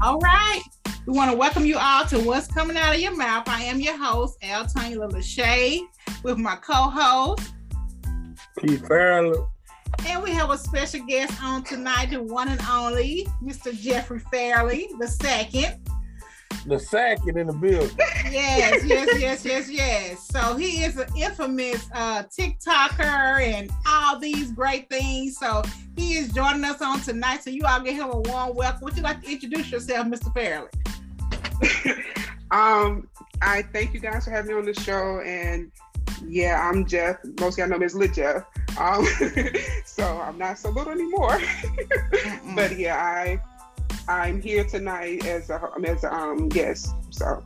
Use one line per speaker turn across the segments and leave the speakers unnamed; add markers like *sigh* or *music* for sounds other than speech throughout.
All right. We want to welcome you all to What's Coming Out of Your Mouth. I am your host, Al Tanya Lachey, with my co-host,
Keith Farrell.
And we have a special guest on tonight, the one and only Mr. Jeffrey Fairley, the second.
The second in the building.
yes, yes, yes, yes, yes. So he is an infamous uh, TikToker and all these great things. So he is joining us on tonight. So you all give him a warm welcome. Would you like to introduce yourself, Mr. Fairley? *laughs*
um, I thank you guys for having me on the show. And yeah, I'm Jeff. Most of y'all know me as Lil Jeff. Um, *laughs* so I'm not so little anymore. *laughs* but yeah, I I'm here tonight as a as a um, guest. So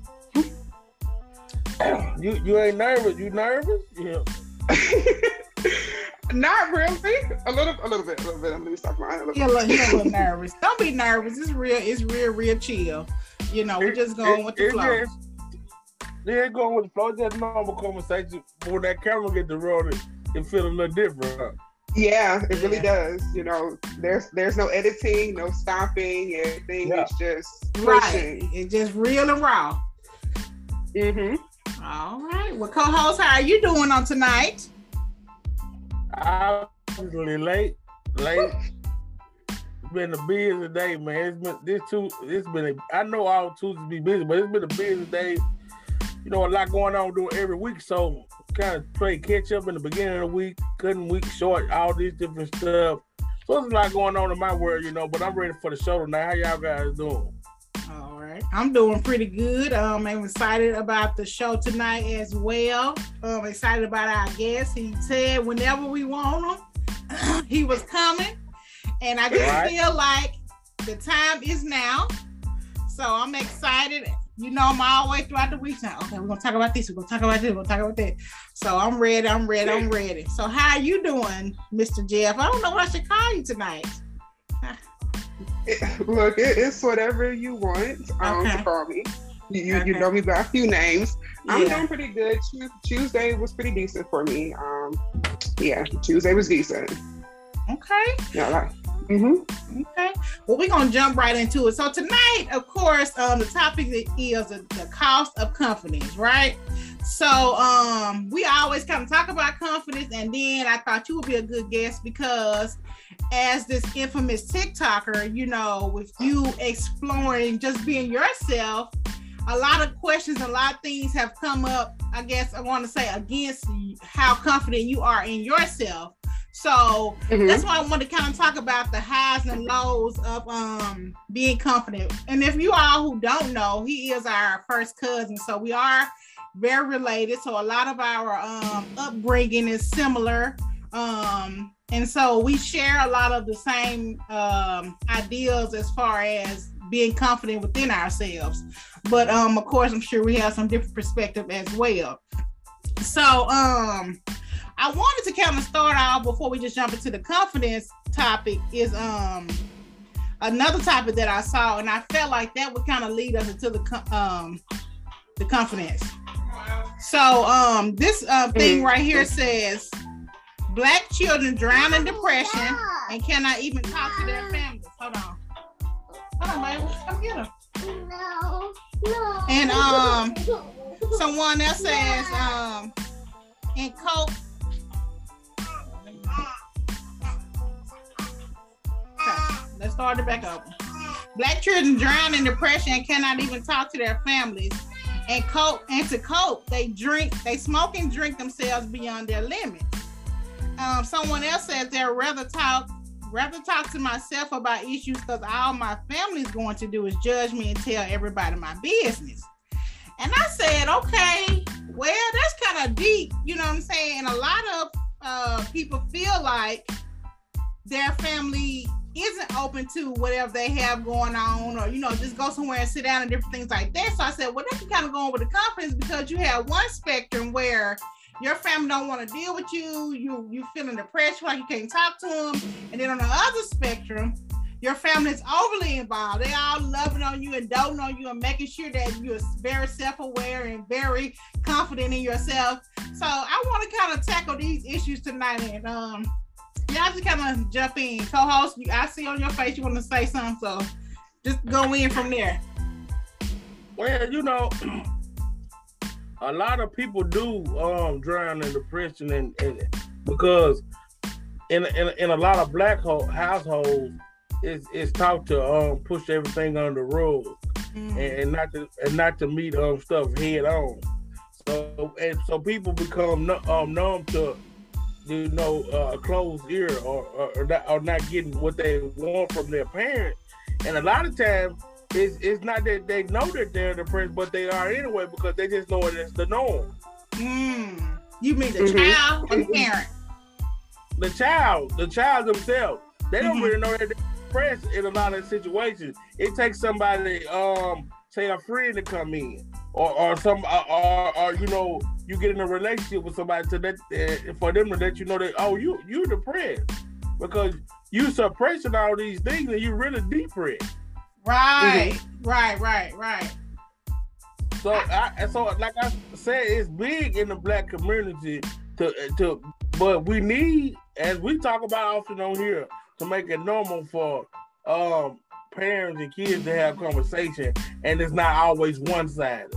you you ain't nervous? You nervous? Yeah. *laughs*
Not really. A little, a little bit, a little bit. Let me stop my.
A little, a little *laughs* nervous. Don't be nervous. It's real. It's real, real chill. You know, we're just going it, with the it, flow.
Yeah, going with the flow. Just normal conversation. When that camera get to rolling, it feel a little different. Huh?
Yeah, it really does. You know, there's there's no editing, no stopping. Everything yeah. is just pushing.
Right. It's just real and raw.
Mm-hmm.
All right. Well, co-host, how are you doing on tonight?
I'm really late. Late. It's *laughs* been a busy day, man. It's been this too. It's been. A, I know all Tuesdays be busy, but it's been a busy day. You know, a lot going on doing every week, so kind of play catch up in the beginning of the week, cutting week short, all these different stuff. So there's a lot going on in my world, you know. But I'm ready for the show tonight. How y'all guys doing?
All right, I'm doing pretty good. Um, I'm excited about the show tonight as well. I'm excited about our guest. He said whenever we want him, *clears throat* he was coming, and I just right. feel like the time is now. So I'm excited you know, I'm all the way throughout the week now. Okay, we're gonna talk about this. We're gonna talk about this. We're gonna talk about that. So I'm ready. I'm ready. I'm ready. So how are you doing, Mr. Jeff? I don't know what I should call you tonight. *laughs*
Look, it, it's whatever you want um, okay. to call me. You, okay. you know me by a few names. I'm yeah. doing pretty good. Tuesday was pretty decent for me. Um, yeah, Tuesday was decent.
Okay.
Yeah, like, Mm-hmm.
Okay. Well, we're gonna jump right into it. So tonight, of course, um, the topic is the, the cost of confidence, right? So um, we always kind of talk about confidence, and then I thought you would be a good guest because as this infamous TikToker, you know, with you exploring just being yourself, a lot of questions, a lot of things have come up. I guess I want to say against how confident you are in yourself. So mm-hmm. that's why I want to kind of talk about the highs and lows of um being confident. And if you all who don't know, he is our first cousin, so we are very related. So a lot of our um upbringing is similar. Um and so we share a lot of the same um ideas as far as being confident within ourselves. But um of course I'm sure we have some different perspective as well. So um I wanted to kind of start off before we just jump into the confidence topic is um another topic that I saw and I felt like that would kind of lead us into the um the confidence. So um this uh, thing mm. right here says black children drown in depression and cannot even talk to their families. Hold on. Hold on, baby. Come get her. No. No. And um someone else says um in cope Let's start it back up. Black children drown in depression and cannot even talk to their families. And cope and to cope, they drink, they smoke and drink themselves beyond their limits. Um, someone else says they'd rather talk, rather talk to myself about issues because all my family's going to do is judge me and tell everybody my business. And I said, okay, well, that's kind of deep, you know what I'm saying? And a lot of uh, people feel like their family isn't open to whatever they have going on or you know just go somewhere and sit down and different things like that. So i said well that can kind of go on with the confidence because you have one spectrum where your family don't want to deal with you you you feeling depressed like you can't talk to them and then on the other spectrum your family is overly involved. They all loving on you and doting on you and making sure that you're very self-aware and very confident in yourself. So i want to kind of tackle these issues tonight and um y'all just kind of jump in. Co-host, I see on your face you want to say something, so Just go in from there.
Well, you know, *clears throat* a lot of people do um, drown in depression, and, and because in, in in a lot of black ho- households, it's it's taught to um, push everything under the rug mm. and, and, not to and not to meet um stuff head on. So and so people become um, numb to you know uh, a closed ear or or, or, not, or not getting what they want from their parent, and a lot of times it's, it's not that they know that they're depressed, but they are anyway because they just know it as the norm.
Mm. You mean the mm-hmm. child or the parent?
The child, the child themselves. They don't mm-hmm. really know that they're depressed in a lot of situations. It takes somebody, um, say a friend to come in, or or some, or, or, or you know, you get in a relationship with somebody to that uh, for them to let you know that oh you you depressed because you suppressing all these things and you really depressed.
Right, mm-hmm. right, right, right.
So, I, so like I said, it's big in the black community to to, but we need, as we talk about often on here, to make it normal for um parents and kids to have conversation, and it's not always one sided.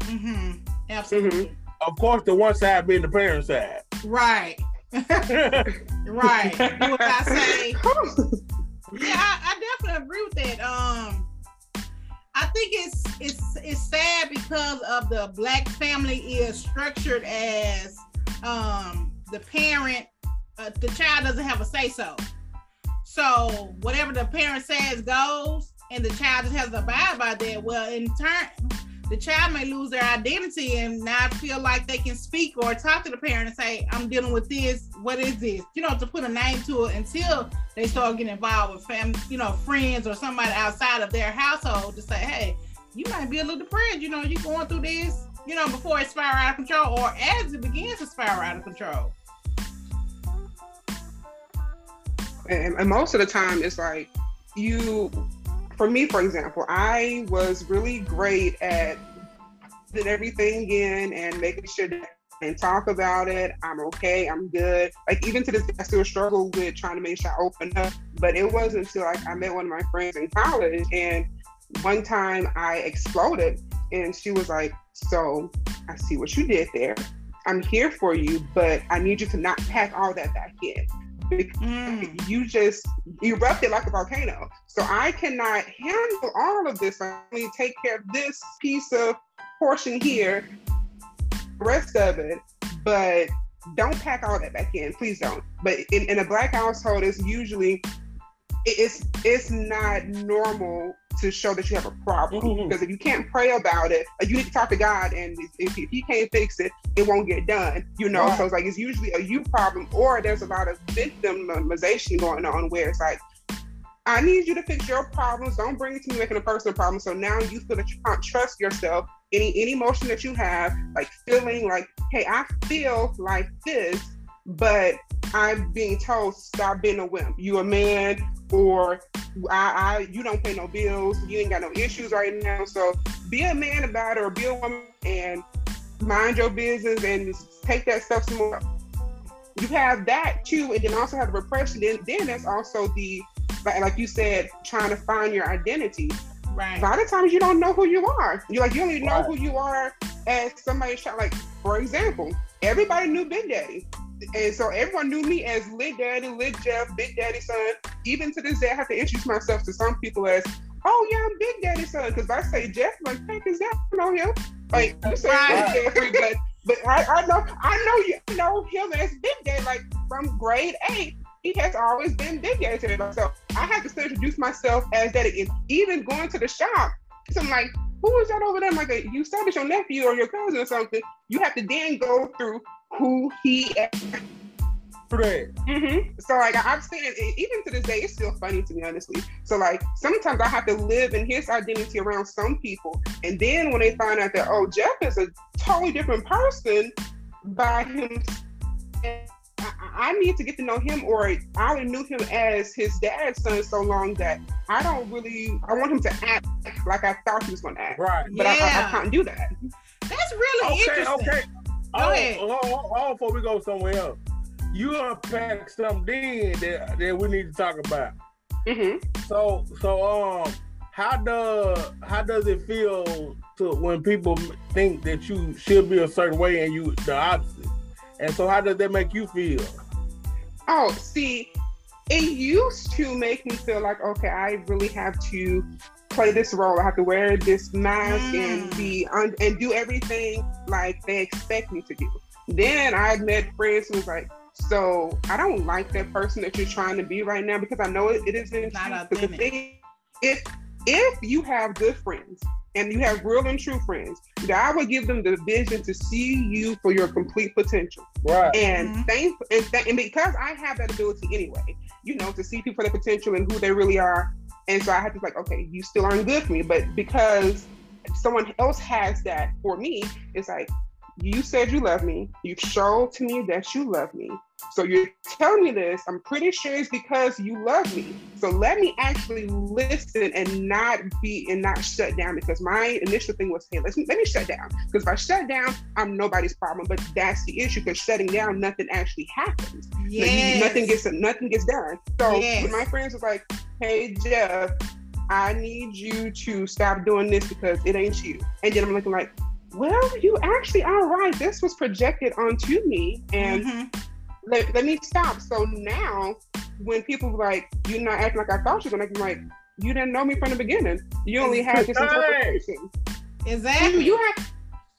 Mm-hmm. Absolutely. Mm-hmm.
Of course, the one side being the parent side.
Right. *laughs* right. what I say? *laughs* yeah, I, I, definitely agree with that. Um, I think it's it's it's sad because of the black family is structured as um the parent, uh, the child doesn't have a say so. So whatever the parent says goes, and the child just has to abide by that. Well, in turn, the child may lose their identity and not feel like they can speak or talk to the parent and say, I'm dealing with this. What is this? You know, to put a name to it until they start getting involved with family, you know, friends or somebody outside of their household to say, hey, you might be a little depressed. You know, you're going through this, you know, before it spirals out of control or as it begins to spiral out of control.
And, and most of the time, it's like you for me, for example, I was really great at putting everything in and making sure that and talk about it. I'm okay. I'm good. Like even to this day, I still struggle with trying to make sure I open up. But it wasn't until like I met one of my friends in college, and one time I exploded, and she was like, "So I see what you did there. I'm here for you, but I need you to not pack all that back in mm. you just erupted like a volcano. So I cannot handle all of this. I only take care of this piece of portion here, the rest of it, but don't pack all that back in. Please don't. But in, in a black household, it's usually it's it's not normal to show that you have a problem. Mm-hmm. Because if you can't pray about it, you need to talk to God, and if, if He can't fix it, it won't get done. You know, right. so it's like it's usually a you problem, or there's a lot of victimization going on where it's like. I need you to fix your problems. Don't bring it to me making a personal problem. So now you feel that you can't trust yourself. Any any emotion that you have, like feeling like, hey, I feel like this, but I'm being told stop being a wimp. You a man, or I, I you don't pay no bills, you ain't got no issues right now. So be a man about it or be a woman and mind your business and take that stuff somewhere. You have that too, and then also have the repression. Then, then that's also the like, like you said, trying to find your identity.
Right.
A lot of times you don't know who you are. You like you only know right. who you are as somebody like, for example, everybody knew Big Daddy and so everyone knew me as Lit Daddy, Lil Jeff, Big Daddy son. Even to this day, I have to introduce myself to some people as, oh yeah, I'm Big Daddy son. Because I say Jeff, like, heck is that? I know him. Like you say right. Jeffrey, but but I, I know I know you know him as Big Daddy. Like from grade eight, he has always been Big Daddy to me. So I have to still introduce myself as that again. Even going to the shop, so I'm like, who is that over there? I'm like, you said it's your nephew or your cousin or something. You have to then go through who he
Right.
Mm-hmm. So like I've seen it, even to this day, it's still funny to me, honestly. So like sometimes I have to live in his identity around some people, and then when they find out that oh Jeff is a totally different person by him, I, I need to get to know him, or I only knew him as his dad's son so long that I don't really I want him to act like I thought he was going to act.
Right.
But yeah. I, I, I can't do that.
That's really
okay,
interesting.
Okay. Go ahead. Oh, oh, oh, before we go somewhere else, you unpack something that, that we need to talk about.
Mm-hmm.
So, so um, how does how does it feel to when people think that you should be a certain way and you the opposite? And so, how does that make you feel?
Oh, see, it used to make me feel like okay, I really have to play this role. I have to wear this mask mm. and be un- and do everything like they expect me to do. Then I met friends who was like, so I don't like that person that you're trying to be right now because I know it, it isn't not thing, if if you have good friends and you have real and true friends, God will give them the vision to see you for your complete potential.
Right.
And mm-hmm. thank and, th- and because I have that ability anyway, you know, to see people for their potential and who they really are. And so I have to like, okay, you still aren't good for me, but because someone else has that for me, it's like you said you love me. You've shown to me that you love me. So you're telling me this. I'm pretty sure it's because you love me. So let me actually listen and not be and not shut down because my initial thing was, hey, let's let me shut down. Because if I shut down, I'm nobody's problem. But that's the issue because shutting down, nothing actually happens. Yes. nothing gets nothing gets done. So yes. my friends was like, hey Jeff, I need you to stop doing this because it ain't you. And then I'm looking like, well, you actually are right. This was projected onto me. And mm-hmm. Let, let me stop. So now when people like, you're not acting like I thought you were gonna be like, you didn't know me from the beginning. You only had this interpretation.
Exactly.
You, you had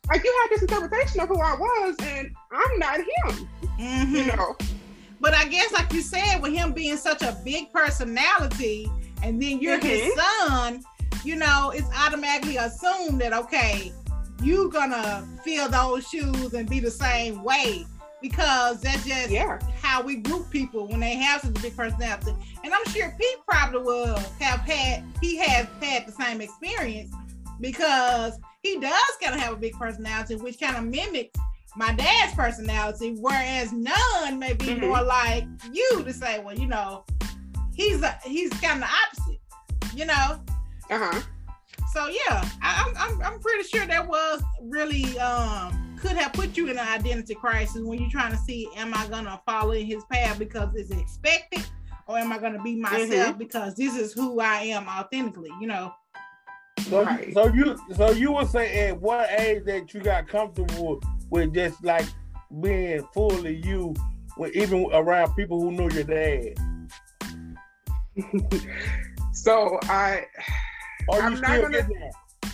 like you had this interpretation of who I was, and I'm not him. Mm-hmm. You know.
But I guess, like you said, with him being such a big personality, and then you're mm-hmm. his son, you know, it's automatically assumed that okay, you're gonna fill those shoes and be the same way because that's just yeah. how we group people when they have such a big personality. And I'm sure Pete probably will have had he has had the same experience because he does kind of have a big personality, which kind of mimics my dad's personality, whereas none may be mm-hmm. more like you to say, well, you know, he's a, he's kind of the opposite, you know.
Uh-huh
so yeah, I, am I'm, I'm pretty sure that was really um could have put you in an identity crisis when you're trying to see am I gonna follow in his path because it's expected or am I gonna be myself mm-hmm. because this is who I am authentically, you know.
So, right. so you so you would say at what age that you got comfortable with just like being fully you, with even around people who know your dad. *laughs*
so I I'm not gonna.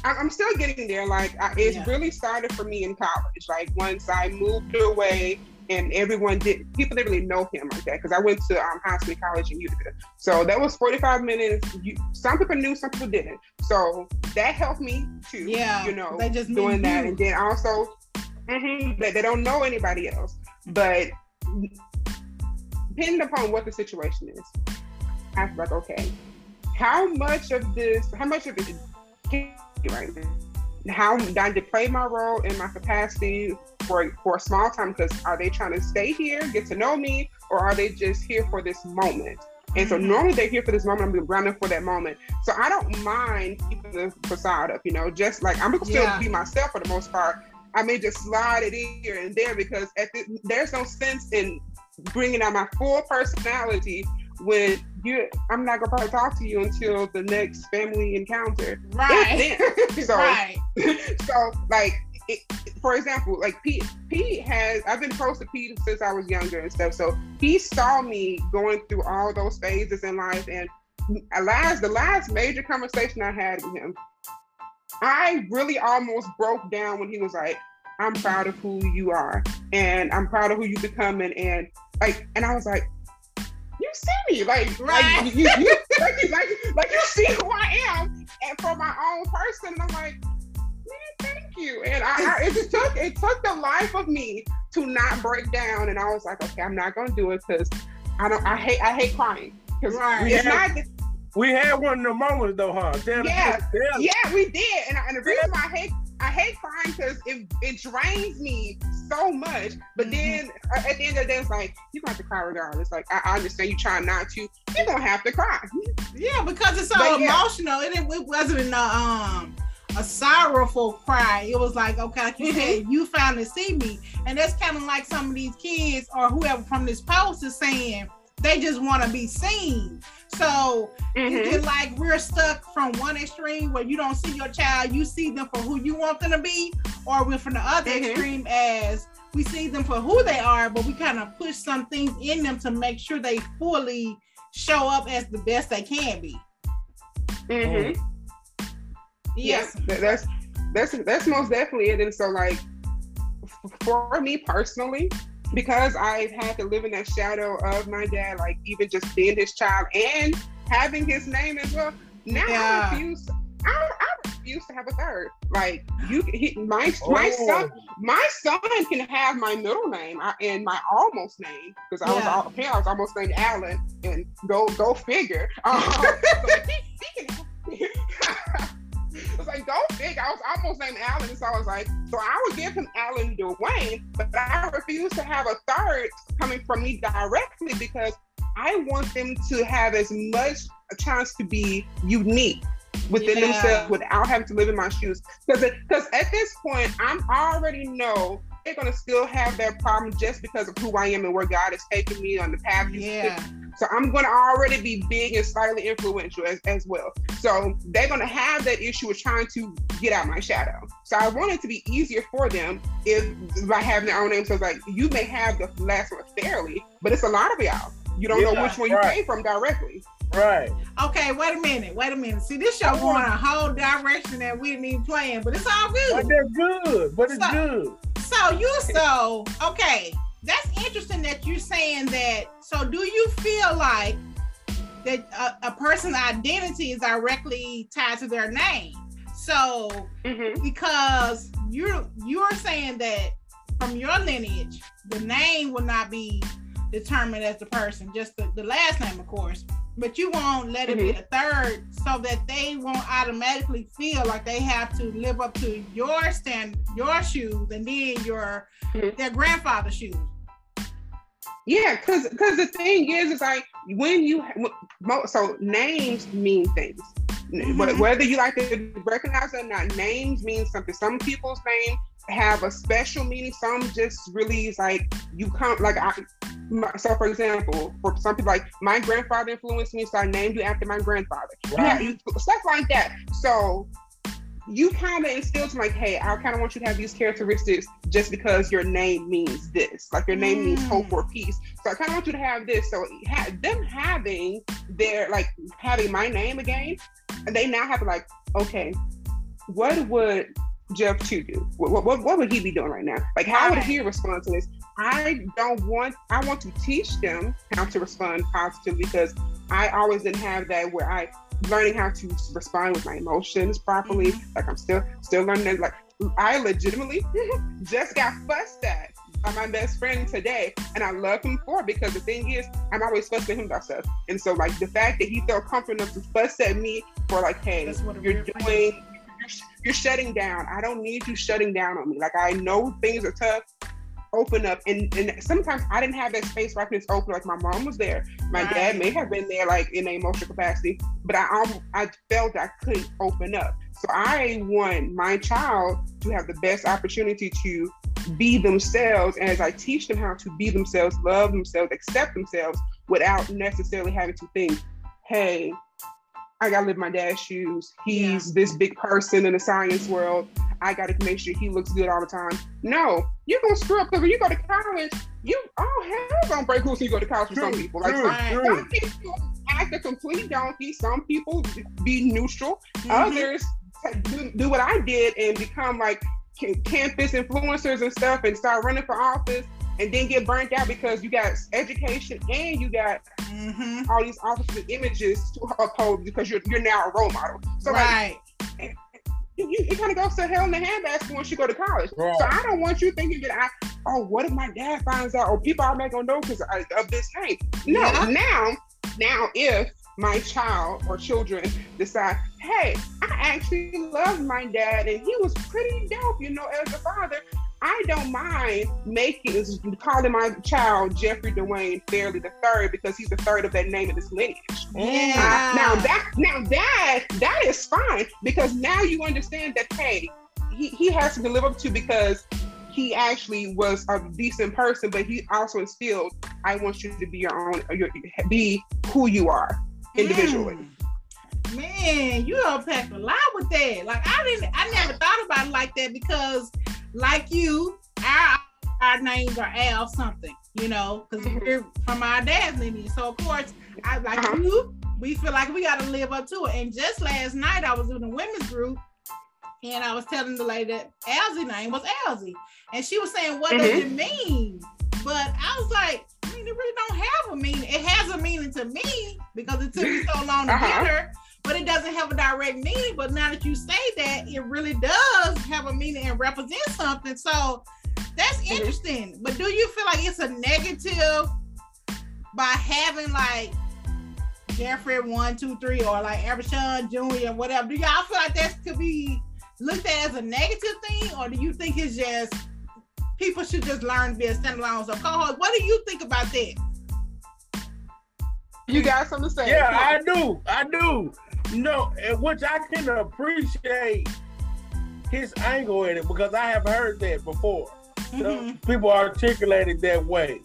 I'm still getting there. Like I, it's yeah. really started for me in college. Like once I moved away and everyone did people didn't really know him like that because I went to um, high school college in Utica. So that was 45 minutes. You, some people knew, some people didn't. So that helped me too.
Yeah,
you know,
they just
doing that, and then also mm-hmm, that they don't know anybody else. But depending upon what the situation is, I was like, okay, how much of this, how much of it right now? How I play my role in my capacity for for a small time? Because are they trying to stay here, get to know me, or are they just here for this moment? And so mm-hmm. normally they're here for this moment. I'm grounded for that moment. So I don't mind keeping the facade up, you know, just like I'm gonna still yeah. be myself for the most part. I may just slide it in here and there because the, there's no sense in bringing out my full personality when you I'm not gonna probably talk to you until the next family encounter.
Right. *laughs*
so, *laughs*
right. *laughs*
so like it, for example, like Pete, Pete has I've been close to Pete since I was younger and stuff. So he saw me going through all those phases in life, and last the last major conversation I had with him, I really almost broke down when he was like, "I'm proud of who you are, and I'm proud of who you becoming," and like, and I was like, see me, like, right. like, *laughs* you, you, like, like, like you see who I am, and for my own person, I'm like, man, thank you. And I, I, it just took it took the life of me to not break down, and I was like, okay, I'm not gonna do it because I don't, I hate, I hate crying because right. it's not.
We had one of the moments though, huh?
Damn, yeah, yeah, we did, and, and the reason why I hate I hate crying because it, it drains me so much. But mm-hmm. then uh, at the end of the day, it's like you gonna have to cry regardless. Like I, I understand you trying not to, you're gonna have to cry.
Yeah, because it's so but, emotional. Yeah. It, it wasn't a um a sorrowful cry. It was like, okay, like you mm-hmm. said, you finally see me. And that's kind of like some of these kids or whoever from this post is saying, they just want to be seen. So
Mhm.
it's like we're stuck from one extreme where you don't see your child, you see them for who you want them to be, or we're from the other
Mhm.
extreme as we see them for who they are, but we kind of push some things in them to make sure they fully show up as the best they can be.
Mm-hmm.
Yes.
Yeah, that's that's that's most definitely it. And so, like, for me personally, because I've had to live in that shadow of my dad, like even just being his child and having his name as well. Now
Yeah.
I refuse. I, I refuse to have a third. Like you, he, my my
Oh.
son, my son can have my middle name and my almost name because I was
Yeah.
al- apparently I was almost named Alan, and go go figure. Um, so *laughs* he, he can. *laughs* I was like, go figure. I was almost named Alan, so I was like, so I would give him Alan Dwayne, but I refuse to have a third coming from me directly because I want them to have as much a chance to be unique within
Yeah.
themselves without having to live in my shoes. Because because at this point, I'm already know they're gonna still have that problem just because of who I am and where God has taken me on the path. He's
Yeah.
so I'm going to already be big and slightly influential as, as well. So they're going to have that issue of trying to get out my shadow. So I want it to be easier for them if by having their own name. So it's like you may have the last one Fairley, but it's a lot of y'all. You don't know which one you
right.
came from directly.
Right.
Okay, wait a minute. Wait a minute. See, this show going a whole direction that we didn't even plan, but it's all good.
But
good.
that's good. But it's
So-
good.
So you so okay. That's interesting that you're saying that. So do you feel like that a, a person's identity is directly tied to their name? So
Mm-hmm.
because you're you're saying that from your lineage, the name will not be determined as the person, just the, the last name, of course. But you won't let it be a third so that they won't automatically feel like they have to live up to your stand your shoes and then your
Mhm.
their grandfather's shoes.
Yeah, because because the thing is, is like when you so names mean things.
Mhm.
But whether you like to recognize it or not, names mean something. Some people's name have a special meaning. Some just really is like you come like I. My, so, for example, for some people, like my grandfather influenced me, so I named you after my grandfather. You you- stuff like that. So you kind of instilled to like, hey, I kind of want you to have these characteristics just because your name means this. Like your name means hope
Mm.
or peace. So I kind of want you to have this. So ha- them having their like having my name again, and they now have like, okay, what would Jeff Chu do? What, what, what would he be doing right now? Like, how would he respond to this? I don't want. I want to teach them how to respond positively because I always didn't have that where I learning how to respond with my emotions properly. Like I'm still still learning. that, Like I legitimately *laughs* just got fussed at by my best friend today, and I love him for it because the thing is, I'm always fussing him about stuff. And so like the fact that he felt comfortable enough to fuss at me for like, hey, you're doing. You're shutting down. I don't need you shutting down on me. Like I know things are tough. Open up, and and sometimes I didn't have that space where I could just open. Like my mom was there, my
Right.
dad may have been there, like in an emotional capacity, but I um, I felt I couldn't open up. So I want my child to have the best opportunity to be themselves, and as I teach them how to be themselves, love themselves, accept themselves, without necessarily having to think, hey, I gotta live my dad's shoes. He's this big person in the science world. I gotta make sure he looks good all the time. No, you're gonna screw up because when you go to college, you oh hell gonna break loose when you go to college for some people. Like
true,
some, some people act a complete donkey. Some people be neutral.
Mhm.
Others do, do what I did and become like ca- campus influencers and stuff and start running for office and then get burnt out because you got education and you got
Mhm.
all these opposite images to uphold because you're you're now a role model. So like you, you kind of goes to hell in the handbasket once you go to college.
Right.
So I don't want you thinking that I oh what if my dad finds out or people are not gonna know because of this name. No,
Yeah.
now now if my child or children decide, hey, I actually love my dad and he was pretty dope, you know, as a father. I don't mind making calling my child Jeffrey Dwayne Fairley the third because he's the third of that name in this lineage.
Yeah.
Uh, now that now that that is fine because now you understand that hey, he, he has to live up to because he actually was a decent person, but he also instilled, I want you to be your own, your, be who you are individually. Mm.
Man, you unpacked a lot with that. Like I didn't, I never thought about it like that because, like you, our our names are Al something, you know, because mm-hmm. we're from our dad's lineage. So of course, I like uh-huh. you. We feel like we got to live up to it. And just last night, I was in a women's group, and I was telling the lady that Elsie name was Elsie, and she was saying, "What mm-hmm. does it mean?" But I was like, I mean, it really don't have a meaning. It has a meaning to me because it took me so long to uh-huh. get her, but it doesn't have a direct meaning. But now that you say that, it really does have a meaning and represent something. So that's mm-hmm. interesting. But do you feel like it's a negative by having like Jeffrey one, two, three, or like Evershawn Jr. whatever? Do y'all feel like that could be looked at as a negative thing, or do you think it's just people should just learn to be a standalone? So, co-host, what do you think about that?
You got something to say?
Yeah, I do. I do. No, which I can appreciate his angle in it because I have heard that before. Mm-hmm. People articulate it that way.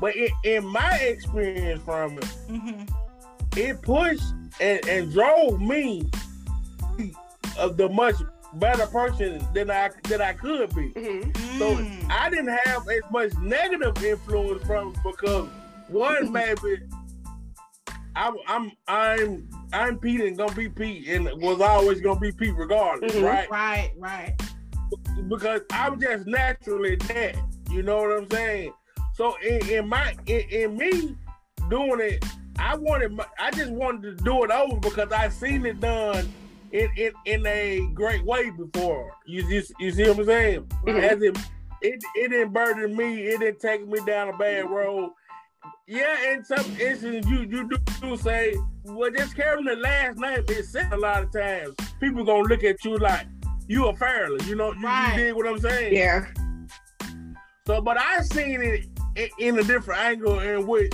But in, in my experience from it, mm-hmm. it pushed and, and drove me of the much better person than I than I could be. Mm-hmm. So mm. I didn't have as much negative influence from because one *laughs* maybe I'm I'm I'm I'm Pete and gonna be Pete and was always gonna be Pete regardless, mm-hmm. right?
Right, right.
Because I'm just naturally that. You know what I'm saying? So in, in my in, in, me doing it, I wanted my, I just wanted to do it over because I seen it done in in, in a great way before. You just you see what I'm saying? Mm-hmm. As it, it it didn't burden me, it didn't take me down a bad road. Yeah, in some instances you you do, do say, well, just carrying the last name is said a lot of times. People gonna look at you like you a Fairley, you know, you, right. you dig what I'm saying?
Yeah.
So, but I seen it in, in a different angle in which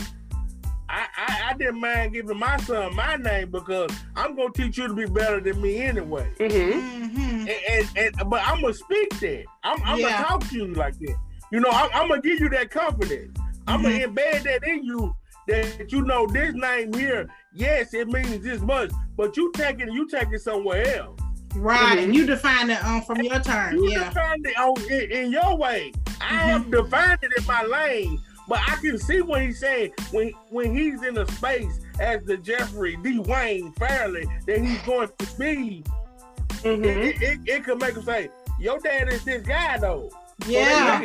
I, I, I, didn't mind giving my son my name because I'm gonna teach you to be better than me anyway. Mm-hmm. Mm-hmm. And, and, and, but I'm gonna speak that. I'm, I'm yeah. gonna talk to you like that. You know, I'm, I'm, gonna give you that confidence. I'm mm-hmm. gonna embed that in you that you know this name here. Yes, it means this much, but you take it, you take it somewhere else.
Right, and you define it um, from your term.
You
yeah.
defined it on, in, in your way. I have defined it in my lane but I can see what he's saying when when he's in a space as the Jeffrey Dwayne Fairley that he's going to be. Mm-hmm. It, it, it, could make him say, "Your dad is this guy, though."
Yeah.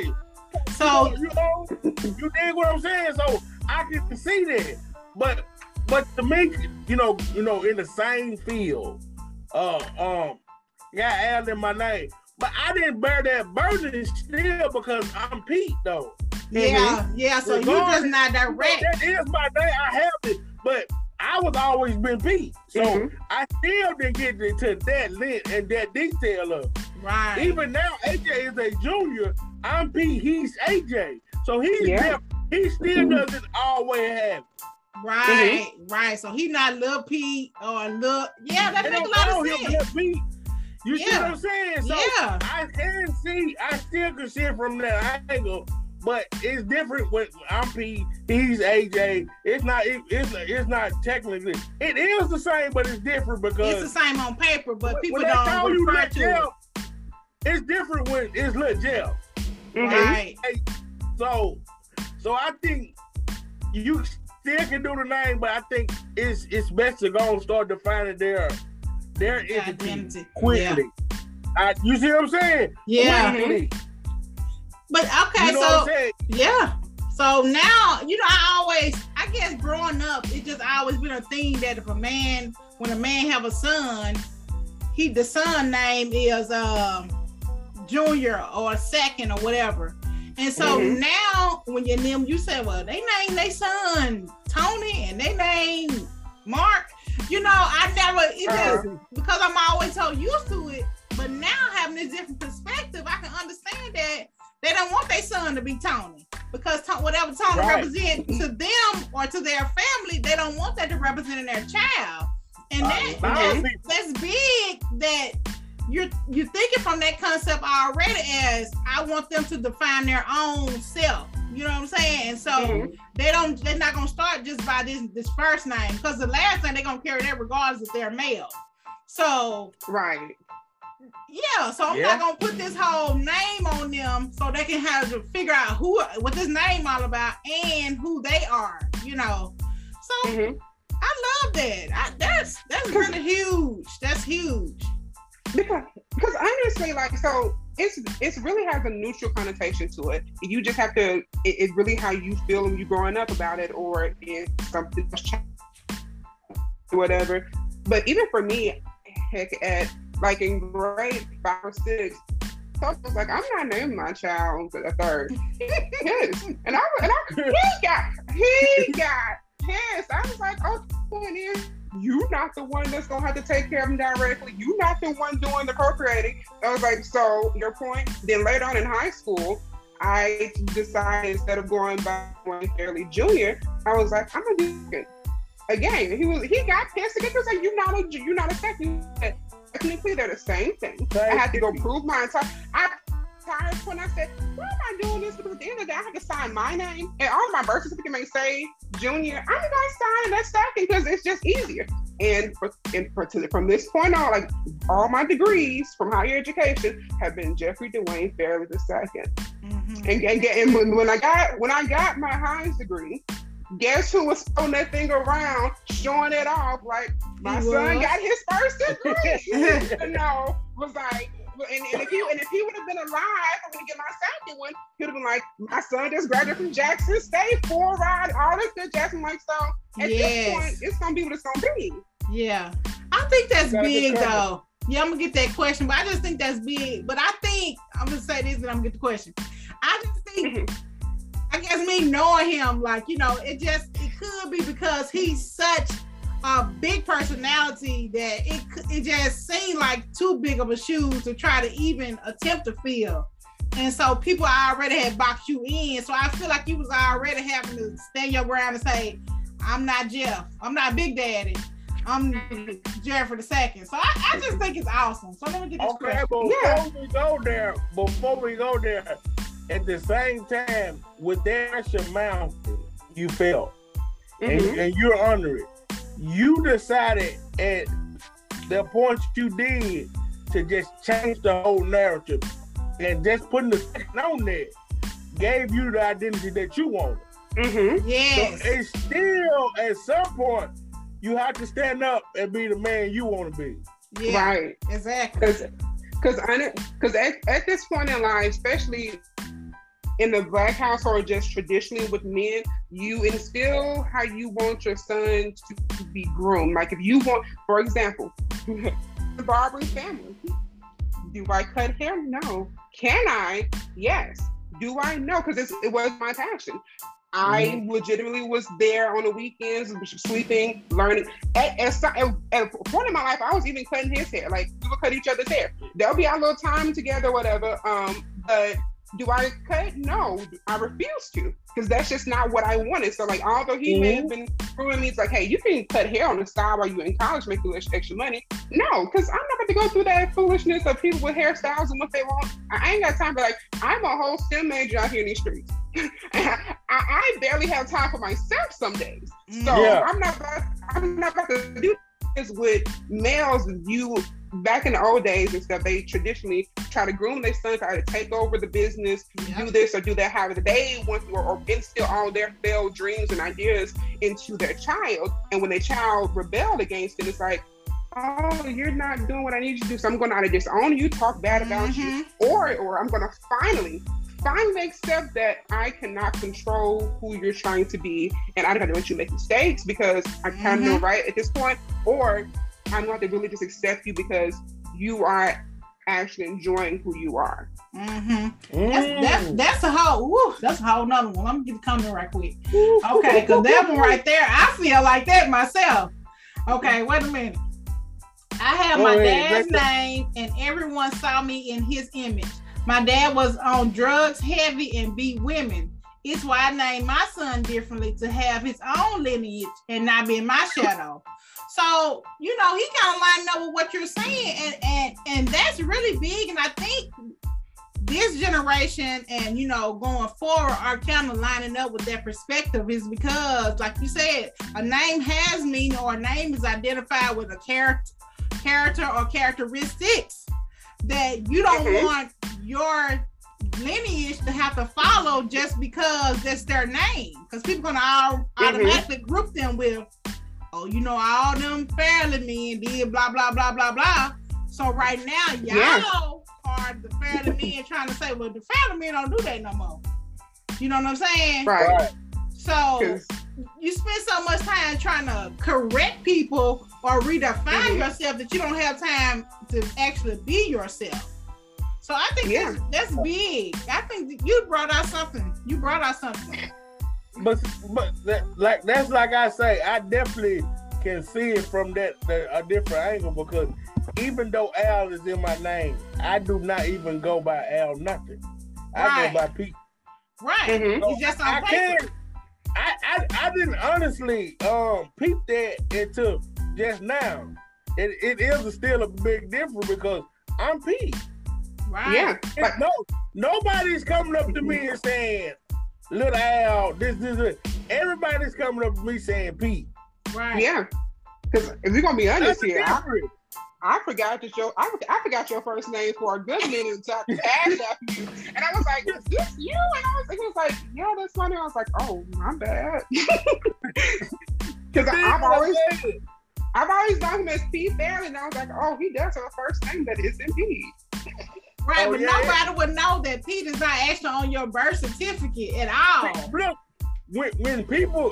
So,
you know, you dig what I'm saying? So I can see that, but but to me, you know, you know, in the same field, uh, um, yeah, Al in my name, but I didn't bear that burden still because I'm Pete, though.
Yeah, mm-hmm. yeah. So you just not direct.
That is my name. I have it, but I was always been Pete, so mm-hmm. I still didn't get into that length and that detail of.
Right.
Even now, AJ is a junior. I'm Pete. He's AJ, so he's yeah. He still mm-hmm. doesn't always have.
Right, mm-hmm. right. So he not little Pete or little. Yeah, that makes a lot of sense. Pete.
You yeah. see what I'm saying? So yeah. I can see, I still can see it from that angle but it's different when I'm P, he's AJ. It's not. It, it's it's not technically. It is the same, but it's different because
it's the same on paper, but people don't refer to
Jeff, it. It's different when it's Lil Jeff.
Mm-hmm. Right.
So, so I think you still can do the name, but I think it's it's best to go and start defining their their identity quickly. Yeah. I, you see what I'm saying?
Yeah. Quickly. But okay, you know so yeah. So now, you know, I always, I guess growing up, it just always been a thing that if a man, when a man have a son, he the son name is um junior or second or whatever. And so mm-hmm. now when you name you say, well, they name their son Tony and they name Mark. You know, I never it uh-huh. because I'm always so used to it. But now having this different perspective, I can understand that they don't want their son to be Tony because whatever Tony right. represents to them or to their family, they don't want that to represent in their child. And that, that's, that's big that you're you're thinking from that concept already as I want them to define their own self. You know what I'm saying? And so mm-hmm. they don't they're not gonna start just by this this first name because the last name they're gonna carry that regardless if they're male. So
right.
Yeah, so I'm yeah. not gonna put this whole name on them so they can have to figure out who what this name all about and who they are, you know. So mm-hmm. I love that. I, that's that's *laughs* really huge. That's huge.
Because because honestly, like so it's it's really has a neutral connotation to it. You just have to. It, it's really how you feel when you're growing up about it, or if something whatever. But even for me, heck, at like in grade five or six, so I was like, I'm not naming my child a third. *laughs* And I and I he got he got pissed. I was like, oh, point is you not the one that's gonna have to take care of them directly. You're not the one doing the procreating. I oh, was like, so your point. Then later on in high school, I decided instead of going by Wayne Fairley Jr., I was like, I'm gonna do it again. He was he got pissed again. He was like, you're not a you're not a second. Technically, they're the same thing. I had to go prove my entire. I tired when I said, why am I doing this? Because at the end of the day, I have to sign my name and all my birth certificate may say junior. I'm gonna sign that second because it's just easier. And, for, and for, to, from this point on, like all my degrees from higher education have been Jeffrey Dwayne Fairley the 2nd mm-hmm. And, and, and when, when I got when I got my highest degree, guess who was throwing that thing around, showing it off like my he son was. got his first *laughs* degree. you know, was like and, and if he and if he would have been alive, I'm gonna get my second one. He'd have been like, my son just graduated from Jackson State, full ride, all this good Jackson like so. At yes. this point, it's gonna be what it's gonna be.
Yeah, I think that's big though. Yeah, I'm gonna get that question, but I just think that's big. But I think I'm gonna say this, and I'm gonna get the question. I just think, mm-hmm. I guess me knowing him, like you know, it just it could be because he's such a big personality that it it just seemed like too big of a shoe to try to even attempt to fill. And so people already had boxed you in. So I feel like you was already having to stand your ground and say, I'm not Jeff. I'm not Big Daddy. I'm Jeff for the second. So I, I just think it's awesome. So let me get this
Okay, but before yeah. we go there, before we go there, at the same time, with Dasha Mountain, you felt. Mm-hmm. And, and you're under it you decided at the point you did to just change the whole narrative and just putting the second on there gave you the identity that you wanted.
Mm-hmm. Yes.
So it's still at some point you have to stand up and be the man you want to be.
Yeah, right. Exactly. Because
because at, at this point in life, especially in the black household, just traditionally with men, you instill how you want your son to be groomed. Like if you want, for example, *laughs* the barbering family. Do I cut hair? No. Can I? Yes. Do I know? Because it was my passion. I mm-hmm. legitimately was there on the weekends, sleeping, learning. At, at, at, at, a point in my life, I was even cutting his hair. Like we would cut each other's hair. There'll be our little time together, whatever. Um, but do I cut? No, I refuse to because that's just not what I wanted. So, like, although he mm-hmm. may have mm-hmm. been screwing me, it's like, hey, you can cut hair on the side while you're in college, make a little extra money. No, because I'm not going to go through that foolishness of people with hairstyles and what they want. I ain't got time for like, I'm a whole STEM major out here in these streets. *laughs* I, I, barely have time for myself some days. So yeah. I'm not about, I'm not about to do this with males you back in the old days and stuff, they traditionally try to groom their son, try to take over the business, yep. do this or do that. However, they want to, or, or instill all their failed dreams and ideas into their child. And when their child rebelled against it, it's like, oh, you're not doing what I need you to do. So I'm going to either disown you, talk bad about mm-hmm. you, or or I'm going to finally finally accept that I cannot control who you're trying to be, and I don't have to let you make mistakes because I kind of know right at this point, or I'm going to have to really just accept you because you are actually enjoying who you are.
Mm-hmm. Mm. That's, that's, that's a whole woo, that's a whole another one. Let me get the comment right quick. *laughs* Okay, because that one right there, I feel like that myself. Okay, wait a minute. I have my dad's name, and everyone saw me in his image. My dad was on drugs heavy and beat women. It's why I named my son differently to have his own lineage and not be in my shadow. So, you know, he kind of lined up with what you're saying, and and and that's really big. And I think this generation and you know going forward are kind of lining up with that perspective is because like you said a name has meaning or a name is identified with a character character or characteristics that you don't mm-hmm. want your lineage to have to follow just because that's their name because people are gonna all mm-hmm. automatically group them with oh you know all them family men did blah blah blah blah blah so right now y'all yeah are the family men trying to say, well, the family men don't do that no more. You know what I'm saying?
Right.
So you spend so much time trying to correct people or redefine mm-hmm. yourself that you don't have time to actually be yourself. So I think yeah. that's, that's big. I think you brought out something. You brought out something.
But but that, like that's like I say, I definitely can see it from that, that a different angle because even though Al is in my name, I do not even go by Al nothing. I right. go by Pete.
Right. Mm-hmm. So just on I paper. Can,
I, I I didn't honestly um peep that until just now. It, it is still a big difference because I'm Pete.
Right. Yeah.
But no, nobody's coming up to me and saying, "Little Al, this, this, this." Everybody's coming up to me saying Pete.
Right.
Yeah. Because if we're gonna be honest here, I, I forgot to show. I, I forgot your first name for a good minute to ask after you, and I was like, "Is this you?" And I was, he was like, "Yeah, that's funny." I was like, "Oh, I'm bad," *laughs* because I've always, I've always known him as Pete Fairley, and I was like, "Oh, he does have a first name that isn't Pete."
Right, oh, but yeah, nobody yeah. would know that Peter's not actually on your birth certificate at all.
Look, when, when people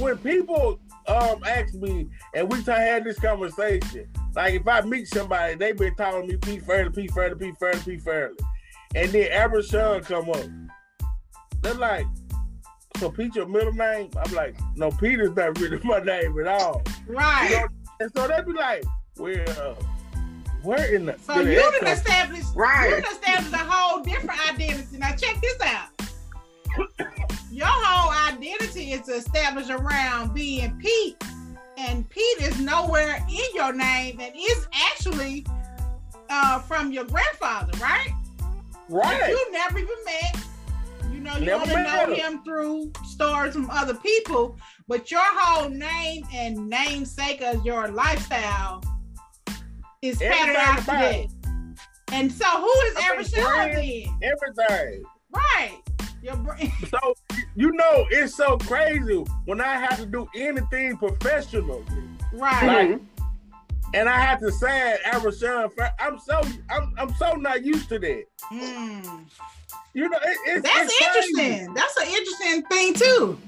when people um ask me and we had this conversation, like if I meet somebody, they been calling me Pete Fairley, Pete Fairley, Pete Fairley, Pete Fairley. And then Albert Sean come up. They're like, so Pete your middle name? I'm like, no, Peter's not really *laughs* my name at all.
Right. You know?
And so they'd be like, well, where in the
So you done established right. you done established a whole different identity. Now check this out. Your whole identity is established around being Pete and Pete is nowhere in your name and is actually uh, from your grandfather, right?
Right.
But you never even met. You know, you never only know him. him through stories from other people, but your whole name and namesake of your lifestyle is patterned after that. And so, who is ever showing then?
Everything.
Right. Your brain. *laughs*
So you know it's so crazy when I have to do anything professional.
Right.
Like, and I have to say Arashon, I'm so I'm I'm so not used to that.
Mm.
You know, it, it's
that's
it's
interesting. That's an interesting thing too.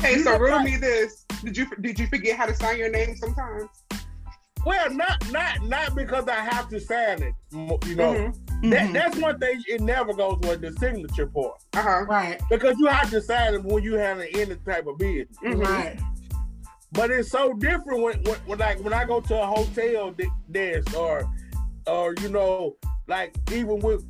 Hey, so riddle me this: Did you did you forget how to sign your name sometimes?
Well, not not not because I have to sign it. You know, mm-hmm. Mm-hmm. That, that's one thing. It never goes with the signature part.
Uh huh.
Right.
Because you have to sign it when you have any type of business.
Mm-hmm. Right.
But it's so different when, when, when, like when I go to a hotel desk or or you know like even with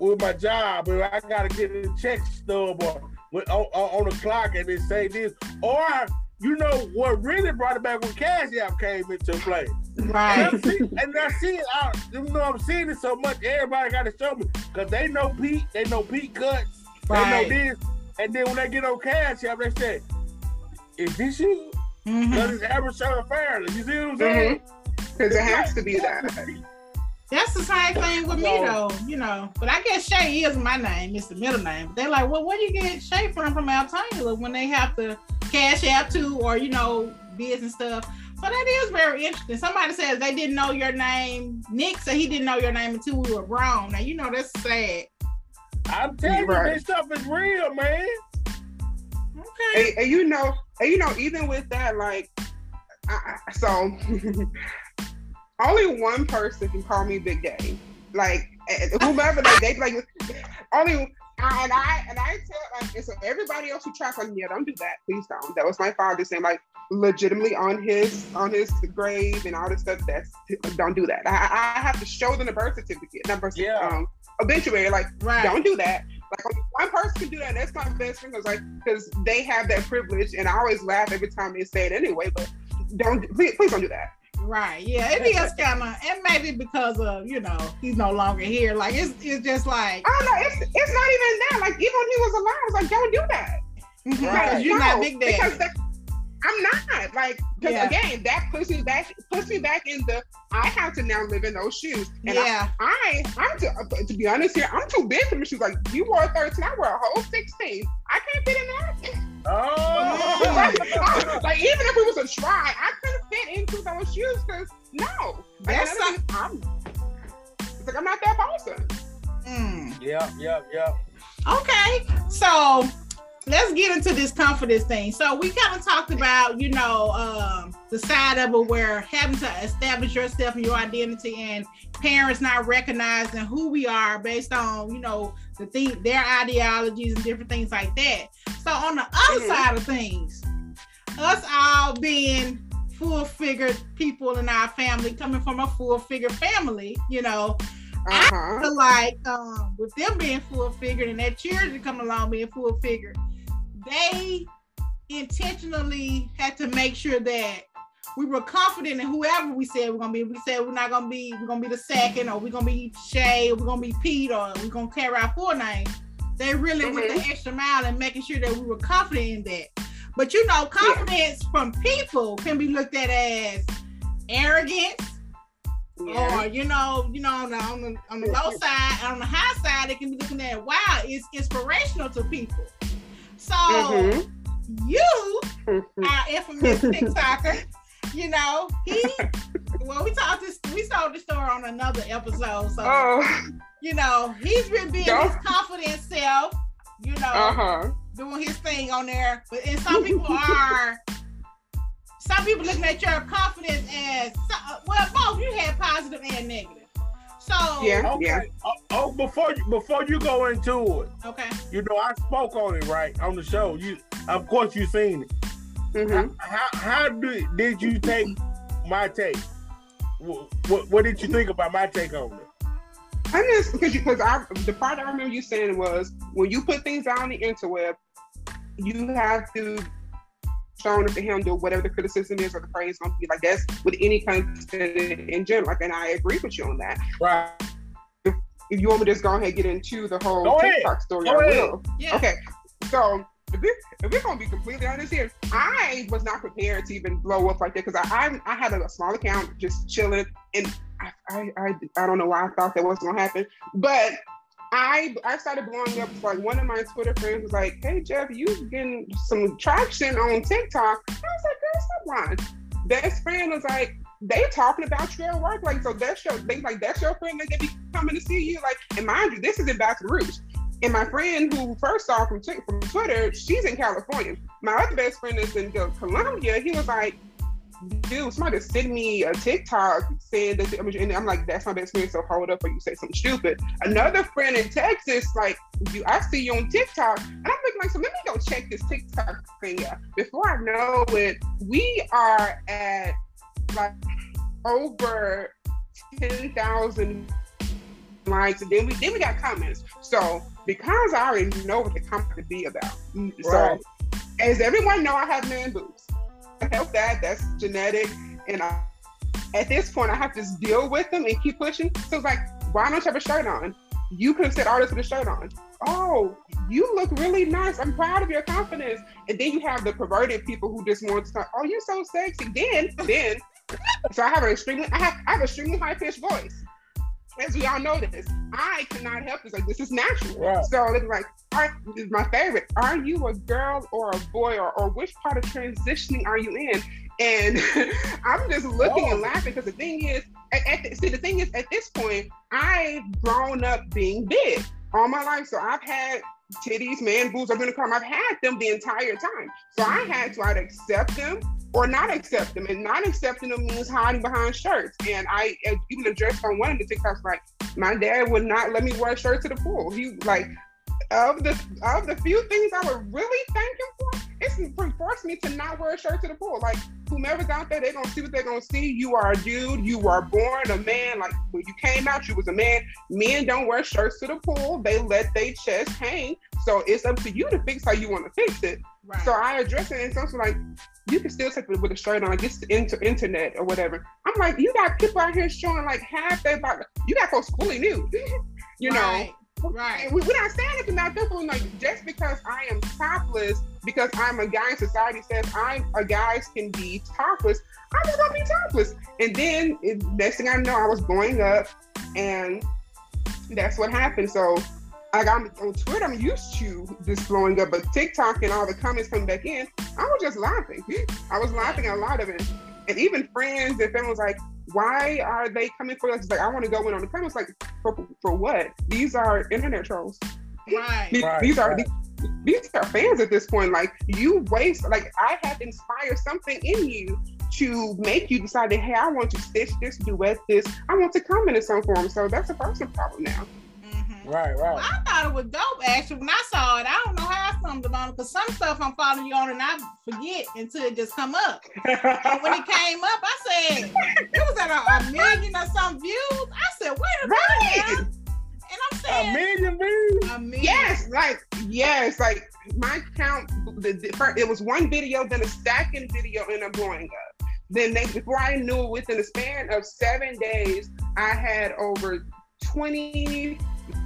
with my job and I gotta get a check stub or with, on, on the clock and they say this or you know what really brought it back when Cash App came into play.
Right.
And, see, *laughs* and I see it out. You know, I'm seeing it so much. Everybody got to show me because they know Pete. They know Pete cuts. Right. They know this. And then when they get on Cash App, they say, "Is this you?" Because mm-hmm. it's average Fairley. You see what I'm saying?
Because mm-hmm. it has to be that.
That's the same thing with me though, you know. But I guess Shay is my name, it's the middle name. But they're like, well, where do you get Shay from from Altoona when they have to cash out to or you know, business and stuff. So that is very interesting. Somebody says they didn't know your name. Nick said he didn't know your name until we were grown. Now you know that's sad.
I'm telling right. you, this stuff is real, man.
Okay.
And, and you know, and you know, even with that, like, I, so *laughs* only one person can call me Big Daddy. Like eh, eh, whomever they, they like only and I and I tell like and so everybody else who tries like yeah don't do that please don't that was my father saying like legitimately on his on his grave and all this stuff that's don't do that I, I have to show them the birth certificate number yeah. um obituary like right. don't do that Like one person can do that. that's my best friend because like because they have that privilege, and I always laugh every time they say it anyway. But don't please, please don't do that.
Right. Yeah. It is kind of, and maybe because of you know he's no longer here. Like it's it's just like
I don't know. It's it's not even that. Like even when he was alive, I was like, don't do that.
Right. You're no, not big daddy.
Because that, I'm not like because yeah. again that puts me back puts me back in the I have to now live in those shoes. And yeah. I, I I'm to, to be honest here, I'm too big for the shoes. Like you wore a 13, I wear a whole 16. I can't fit in that.
Oh
like, *laughs* like, even if it was a try, I couldn't fit into those shoes because no.
That's
like, I'm it's like I'm not that person.
Mm. Yeah, yeah, yeah.
Okay. So let's get into this confidence thing. So we kind of talked about, you know, um, the side of it where having to establish yourself and your identity, and parents not recognizing who we are based on, you know, the thing, their ideologies and different things like that. So on the other mm-hmm. side of things, us all being full figured people in our family, coming from a full figure family, you know, uh-huh. I feel like um, with them being full figured and their children coming along being full figured, they intentionally had to make sure that we were confident in whoever we said we're gonna be. We said we're not gonna be, we're gonna be the second, or we're gonna be Shay, or we're gonna be Pete, or we're gonna carry our full name. They really mm-hmm. went the mm-hmm. extra mile and making sure that we were confident in that. But you know, confidence yeah. from people can be looked at as arrogance, yeah. or you know, you know, on the, on the on the low side, on the high side, it can be looking at wow, it's inspirational to people. So mm-hmm. you are infamous TikToker. You know, he *laughs* well, we talked this we saw the story on another episode. So oh. you know, he's been being his confident self, you know, uh-huh. doing his thing on there. But and some people are some people looking at your confidence as well, both you had positive and negative. So
yeah, okay. yeah.
Oh, oh, before you before you go into it,
okay.
You know, I spoke on it right on the show. You, of course, you seen it. Mm-hmm. How, how did did you take my take? What, what, what did you think about my take on it?
I just because because I the part I remember you saying was when you put things out on the interweb, you have to shown to handle whatever the criticism is or the praise gonna be. Like that's with any content in general. Like, and I agree with you on that.
Right.
If, if you want me to just go ahead and get into the whole go TikTok ahead. story, go I ahead. will. Yeah. Okay. So if, we, if we're gonna be completely honest here, I was not prepared to even blow up like that because I, I, I had a small account just chilling and I, I I I don't know why I thought that was gonna happen, but I I started blowing up. Like one of my Twitter friends was like, "Hey Jeff, you getting some traction on TikTok?" I was like, "Girl, stop lying." Best friend was like, "They talking about you at work, like so that's your they like that's your friend that they be coming to see you, like." And mind you, this is in Baton Rouge. And my friend who first saw from, from Twitter, she's in California. My other best friend is in Colombia. He was like, dude, somebody send me a TikTok saying that, and I'm like, that's my best friend, so hold up or you say something stupid. Another friend in Texas, like, you, I see you on TikTok, and I'm thinking, like, so let me go check this TikTok thing out. Before I know it, we are at like over 10,000 likes, and then we then we got comments. So because I already know what the comment to be about, right. so as everyone know, I have man boobs help that. That's genetic. And I, at this point, I have to deal with them and keep pushing. So it's like, why don't you have a shirt on? You could have said artist with a shirt on. Oh, you look really nice. I'm proud of your confidence. And then you have the perverted people who just want to talk, oh, you're so sexy. Then, then, so I have an extremely, I have, I have extremely high pitched voice as we all know this, I cannot help this. Like this is natural. Right. So it's like, are, this is my favorite. Are you a girl or a boy, or, or which part of transitioning are you in? And *laughs* I'm just looking oh. and laughing because the thing is, at, at the, see, the thing is, at this point, I've grown up being big all my life. So I've had titties, man boobs, I'm gonna come. I've had them the entire time. So I had to either accept them or not accept them. And not accepting them means hiding behind shirts. And I even addressed on one of the TikToks like, my dad would not let me wear a shirt to the pool. He like of the of the few things I would really thank him for, it's forced me to not wear a shirt to the pool. Like whomever's out there, they're gonna see what they're gonna see. You are a dude, you are born a man. Like when you came out, you was a man. Men don't wear shirts to the pool, they let their chest hang. So it's up to you to fix how you want to fix it. Right. So I address it in something like you can still take it with a shirt on, like it's the inter- internet or whatever. I'm like, you got people out here showing like half their body. You got folks fully nude, you *laughs* right. know.
Right.
We, are not saying it's not difficult. Like just because I am topless, because I'm a guy, and society says I'm a guys can be topless. I'm just gonna be topless. And then it, next thing I know, I was going up, and that's what happened. So like I'm on Twitter, I'm used to this blowing up, but TikTok and all the comments coming back in, I was just laughing. I was laughing at a lot of it. And even friends and family was like, why are they coming for us? It's like, I want to go in on the comments. Like, for, for what? These are internet trolls.
Right.
these,
right,
these are
right.
These, these are fans at this point. Like, you waste, like, I have inspired something in you to make you decide that, hey, I want to stitch this, duet this. I want to comment in some form. So that's a personal problem now.
Right, right.
Well, I thought it was dope actually when I saw it. I don't know how I stumbled on it because some stuff I'm following you on and I forget until it just come up. and when it came up, I said it was at a, a million or some views. I said, wait a minute. Right. And I'm saying
a million views.
A million.
Yes, like yes, like my count. The, the first, it was one video, then a second video ended up blowing up. Then they, before I knew it, within the span of seven days, I had over 20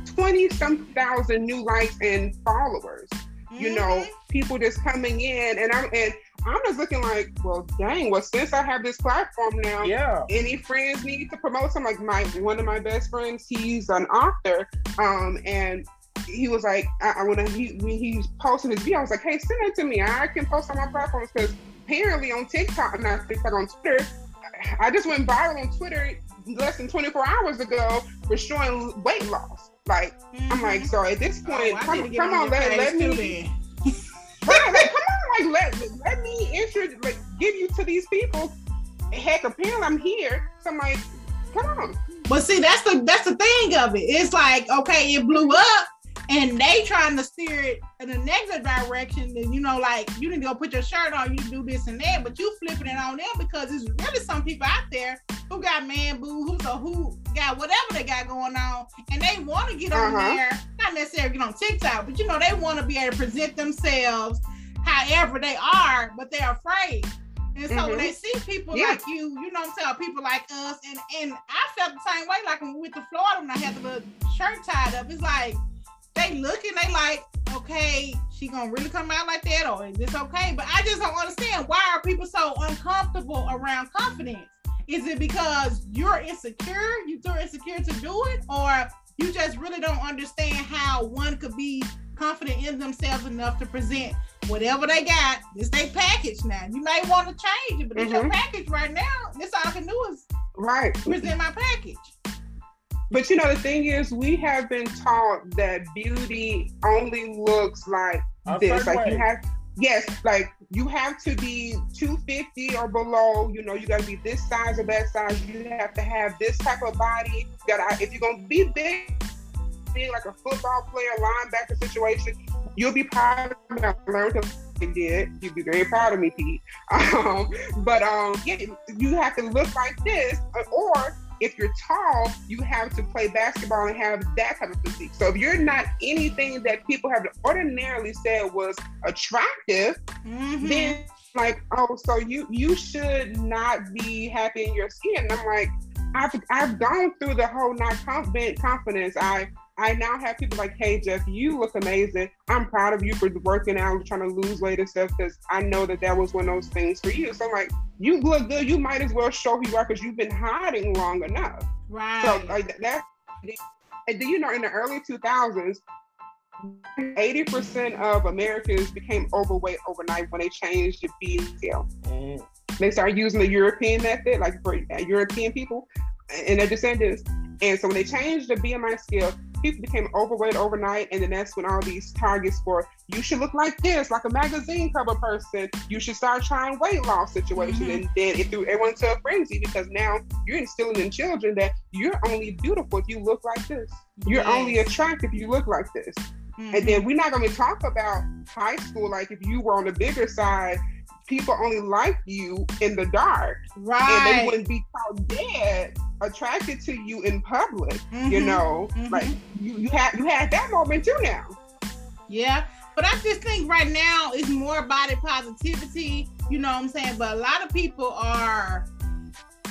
20 some thousand new likes and followers. Mm-hmm. You know, mm-hmm. people just coming in and I'm and I'm just looking like, well, dang, well, since I have this platform now,
yeah.
Any friends need to promote something? Like my one of my best friends, he's an author, um, and he was like, I, I when he when he's posting his video, I was like, hey, send it to me. I can post on my platforms because apparently on TikTok, not TikTok on Twitter, I just went viral on Twitter less than 24 hours ago for showing weight loss. Like mm-hmm. I'm like, so at this oh, point, oh, come, come on, let, let me. *laughs* right, like, come on, like let let me intro, like give you to these people. Heck, apparently I'm here. So I'm like, come on.
But see, that's the that's the thing of it. It's like, okay, it blew up, and they trying to steer it in a negative direction. And you know, like you need to go put your shirt on, you do this and that, but you flipping it on them because it's really some people out there who got man boo, who's a who got whatever they got going on, and they want to get on uh-huh. there, not necessarily get on TikTok, but you know, they want to be able to present themselves however they are, but they're afraid. And so mm-hmm. when they see people yeah. like you, you know what I'm saying, people like us, and and I felt the same way like when we went to Florida when I had the shirt tied up. It's like they looking, they like, okay, she gonna really come out like that, or is this okay? But I just don't understand why are people so uncomfortable around confidence? Is it because you're insecure? You too insecure to do it, or you just really don't understand how one could be confident in themselves enough to present whatever they got. This they package now. You may want to change it, but mm-hmm. it's your mm-hmm. package right now. This all I can do is
right
present my package.
But you know, the thing is, we have been taught that beauty only looks like this. Like you have, yes, like you have to be 250 or below. You know, you got to be this size or that size. You have to have this type of body. You got if you're gonna be big, being like a football player, linebacker situation, you'll be proud of me. I learned to did. You'd be very proud of me, Pete. *laughs* Um, but um, yeah, you have to look like this, or if you're tall, you have to play basketball and have that type of physique. So if you're not anything that people have ordinarily said was attractive, mm-hmm. then like, oh, so you you should not be happy in your skin. And I'm like, I've I've gone through the whole not confident confidence. I I now have people like, hey, Jeff, you look amazing. I'm proud of you for working out, trying to lose weight and stuff, because I know that that was one of those things for you. So I'm like, you look good. You might as well show who you are because you've been hiding long enough.
Right.
So like that. And do you know in the early 2000s, 80% of Americans became overweight overnight when they changed the BMI scale. Mm. They started using the European method, like for European people and their descendants. And so when they changed the BMI scale, people became overweight overnight, and then that's when all these targets for you should look like this, like a magazine cover person. You should start trying weight loss situation, mm-hmm. and then it threw everyone to a frenzy because now you're instilling in children that you're only beautiful if you look like this. You're yes. only attractive if you look like this. Mm-hmm. And then we're not going to talk about high school. Like if you were on the bigger side, people only like you in the dark.
Right.
And they wouldn't be caught dead attracted to you in public. Mm-hmm. You know, mm-hmm. like you, you had you had that moment too now.
Yeah. But I just think right now it's more body positivity, you know what I'm saying? But a lot of people are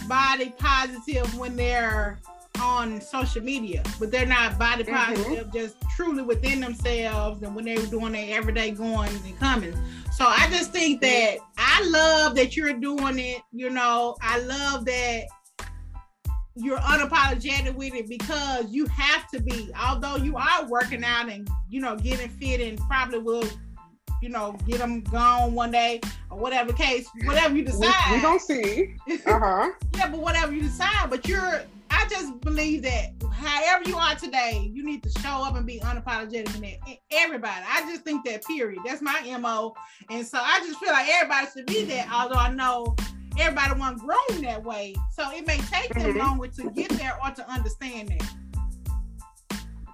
body positive when they're on social media, but they're not body mm-hmm. positive mm-hmm. just truly within themselves and when they're doing their everyday going and coming. So I just think that I love that you're doing it. You know, I love that you're unapologetic with it because you have to be. Although you are working out and you know getting fit and probably will, you know, get them gone one day or whatever case, whatever you decide.
We, we don't see. *laughs* Uh huh.
yeah, but whatever you decide, but you're. I just believe that however you are today, you need to show up and be unapologetic in that. Everybody. I just think that period. That's my MO. And so I just feel like everybody should be there. Although I know everybody wasn't grown that way. So it may take them mm-hmm. longer to get there or to understand that.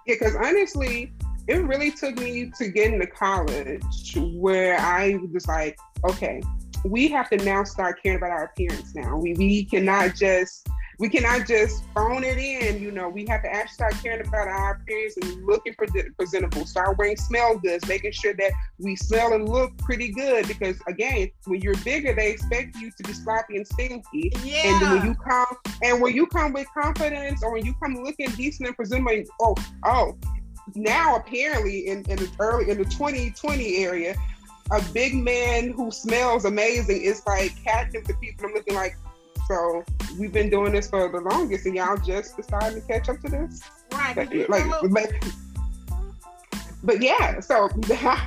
Yeah, because honestly, it really took me to get into college where I was like, okay, we have to now start caring about our appearance now. We we cannot just we cannot just phone it in. You know, we have to actually start caring about our appearance and looking for presentable. Start wearing smell goods, making sure that we smell and look pretty good. Because again, when you're bigger, they expect you to be sloppy and stinky.
Yeah.
And when you come and when you come with confidence, or when you come looking decent and presentable, oh, oh, now apparently in, in the early in the 2020 area, a big man who smells amazing is like catching the people. I'm looking like, so we've been doing this for the longest, and y'all just decided to catch up to this.
Right.
like, but, but yeah. So *laughs* yeah.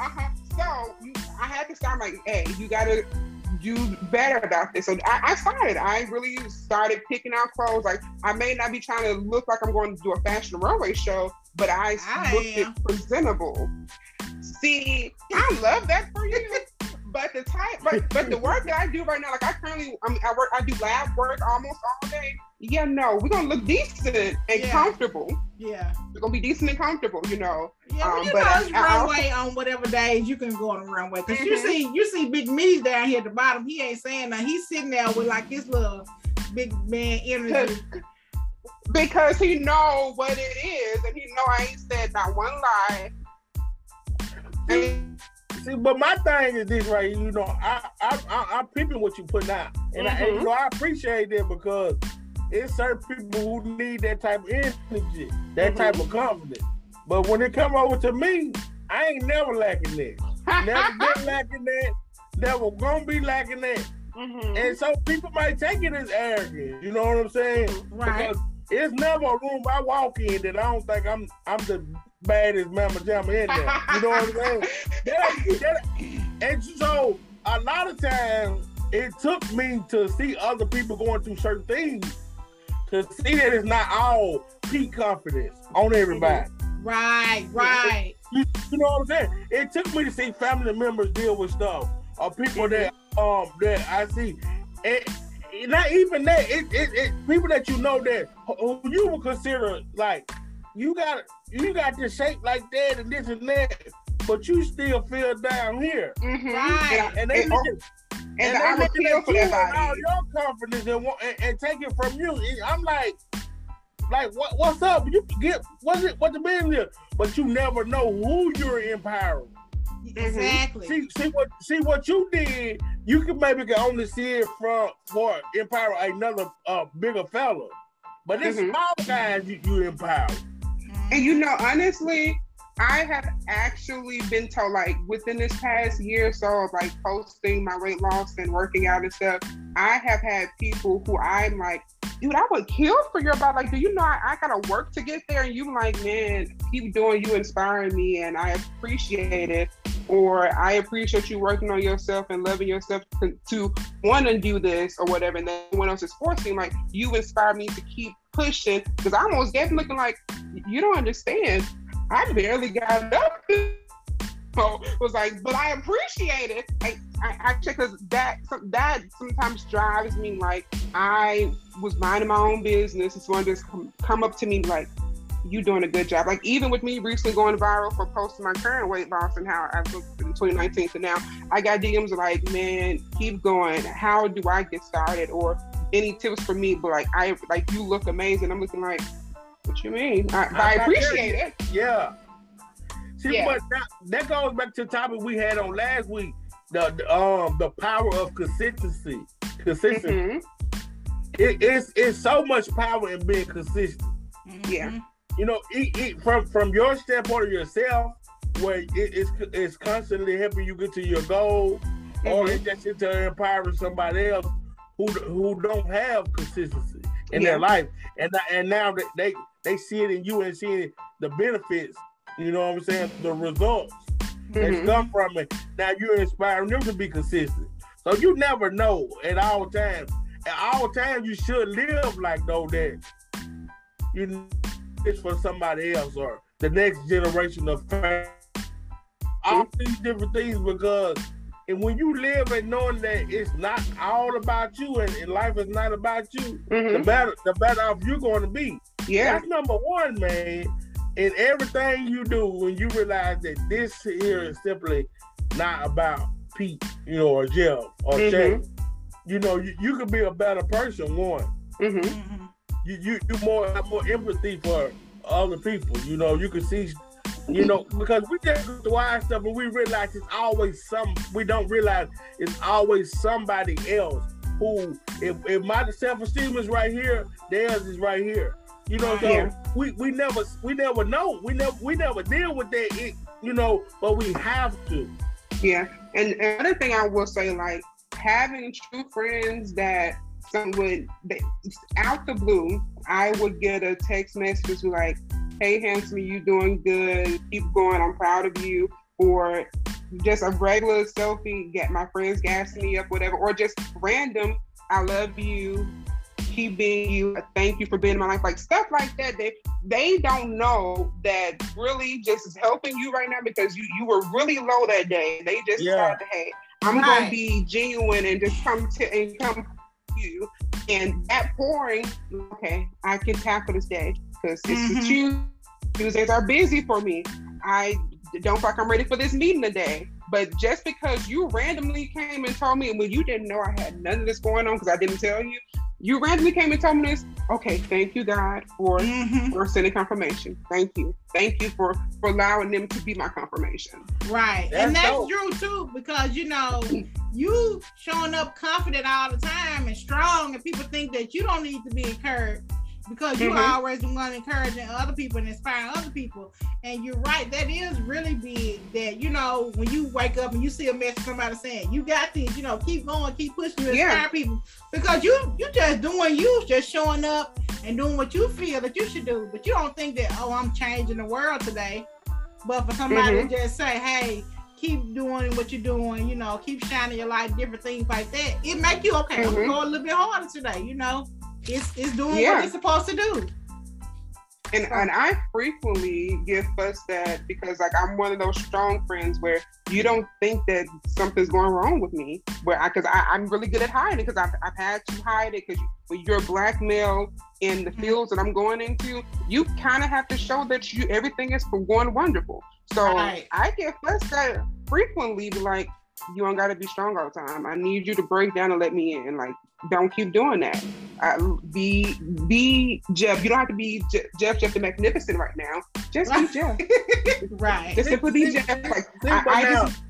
Uh-huh. So you, I had to start like, hey, you gotta do better about this. So I, I, started. I really started picking out clothes. Like I may not be trying to look like I'm going to do a fashion runway show, but I, I looked it presentable. See, I love that for you. *laughs* But the type, but but the work that I do right now, like I currently, I mean, I work, I do lab work almost all day. Yeah, no, we're gonna look decent and yeah. comfortable.
Yeah,
we're gonna be decent and comfortable, you know.
Yeah, well, um, you know, it's runway also, on whatever days you can go on the runway. because mm-hmm. you see, you see Big Me down here at the bottom. He ain't saying that. He's sitting there with like his little big man energy.
Because he know what it is, and he know I ain't said not one lie.
And, See, but my thing is this, right? You know, I I, I am peeping what you put out, and, mm-hmm. I, and you mm-hmm. know I appreciate that because it's certain people who need that type of energy, that mm-hmm. type of confidence. But when it come over to me, I ain't never lacking that. never *laughs* been lacking that. Never gonna be lacking that. Mm-hmm. And so people might take it as arrogant. You know what I'm saying?
Right. Because
it's never a room I walk in that I don't think I'm I'm the baddest mama jamma in there. You know what I'm saying? that, that, and so a lot of times it took me to see other people going through certain things to see that it's not all peak confidence on everybody.
Right, right.
You, you, know what I'm saying? It took me to see family members deal with stuff or people that um that I see. And, not even that. It, it, it, people that you know that who you would consider like you got you got this shape like that and this and that, but you still feel down here.
Mm-hmm. Right.
And, and they and, looking, and, and they looking at you and all your confidence and, and, and take it from you. I'm like, like what what's up? You get what's it what the business? But you never know who you're empowering.
Exactly.
See, see what see what you did. You can maybe can only see it from for empower another uh, bigger fella, but it's mm-hmm. small guys you, you empower.
And you know, honestly, I have actually been told, like, within this past year or so of like posting my weight loss and working out and stuff, I have had people who I'm like, dude, I would kill for your body. Like, do you know I, I gotta work to get there? And you like, man, keep doing you inspiring me and I appreciate it. Or I appreciate you working on yourself and loving yourself to, to want to do this or whatever. And then when else is forcing, like, you inspire me to keep pushing because I almost get looking like you don't understand. I barely got up. So was like, but I appreciate it. I, I actually because that that sometimes drives me like I was minding my own business and someone just come, come up to me like, you doing a good job. Like even with me recently going viral for posting my current weight loss and how I looked in 2019 to now, I got DMs like, man, keep going. How do I get started? Or any tips for me? But like I like you look amazing. I'm looking like, what you mean? I, I, I appreciate it.
Yeah. See, yeah. but that, that goes back to the topic we had on last week. The, the um the power of consistency. Consistency. Mm-hmm. It, it's it's so much power in being consistent.
Yeah.
You know, it, it, from from your standpoint of yourself, where it, it's it's constantly helping you get to your goal, mm-hmm. or it's just into empowering somebody else who who don't have consistency in yeah. their life, and and now they they see it in you and seeing the benefits. You know what I'm saying? The results mm-hmm. that come from it. Now you're inspiring them to be consistent. So you never know at all times. At all times, you should live like though that you it's for somebody else or the next generation of fans. All these different things because and when you live and knowing that it's not all about you and, and life is not about you, mm-hmm. the better the better off you're going to be.
Yeah,
that's number one, man. In everything you do, when you realize that this here is simply not about Pete, you know, or Jeff or mm-hmm. Shay, you know, you, you could be a better person. One,
mm-hmm. mm-hmm.
you you you more have more empathy for other people. You know, you can see you know, because we just through our stuff and we realize it's always some. We don't realize it's always somebody else who, if, if my self esteem is right here, theirs is right here. You know, so yeah. we, we never we never know. We never we never deal with that. It, you know, but we have to.
Yeah, and another thing I will say, like having true friends that some would out the blue, I would get a text message like, hey, handsome, you doing good. Keep going. I'm proud of you. Or just a regular selfie, get my friends gassing me up, whatever. Or just random, I love you. Keep being you. Thank you for being in my life. Like stuff like that. They they don't know that really just is helping you right now because you you were really low that day. They just yeah. decided, hey, I'm right. gonna be genuine and just come to and come to you. And that pouring, okay, I can tackle this day because mm-hmm. it's you. Tuesdays are busy for me. I don't feel like I'm ready for this meeting today. But just because you randomly came and told me, and when you didn't know I had none of this going on because I didn't tell you, you randomly came and told me this. Okay, thank you, God, for mm-hmm. for sending confirmation. Thank you, thank you for for allowing them to be my confirmation.
Right, that's and that's dope. true too because you know you showing up confident all the time and strong, and people think that you don't need to be encouraged because you mm-hmm. always the one encouraging other people and inspiring other people. And you're right, that is really big. That you know, when you wake up and you see a message somebody saying, "You got this," you know, keep going, keep pushing, you inspire yeah. people because you you just doing you, just showing up and doing what you feel that you should do. But you don't think that oh, I'm changing the world today. But for somebody mm-hmm. to just say, "Hey." keep doing what you're doing, you know, keep shining your light, different things like that. It make you okay. Mm-hmm. I'm going a little bit harder today, you know it's, it's doing yeah. what it's supposed to do.
And, and I frequently give fuss that because like I'm one of those strong friends where you don't think that something's going wrong with me where I because I'm really good at hiding because I've, I've had to hide it because when you're a black male in the mm-hmm. fields that I'm going into you kind of have to show that you everything is going wonderful so right. I get fuss that frequently like you don't got to be strong all the time. I need you to break down and let me in. Like, don't keep doing that. Uh, be be Jeff. You don't have to be Je- Jeff Jeff the Magnificent right now. Just be Jeff. *laughs*
right.
Just simply be Jeff. Like, I, I just,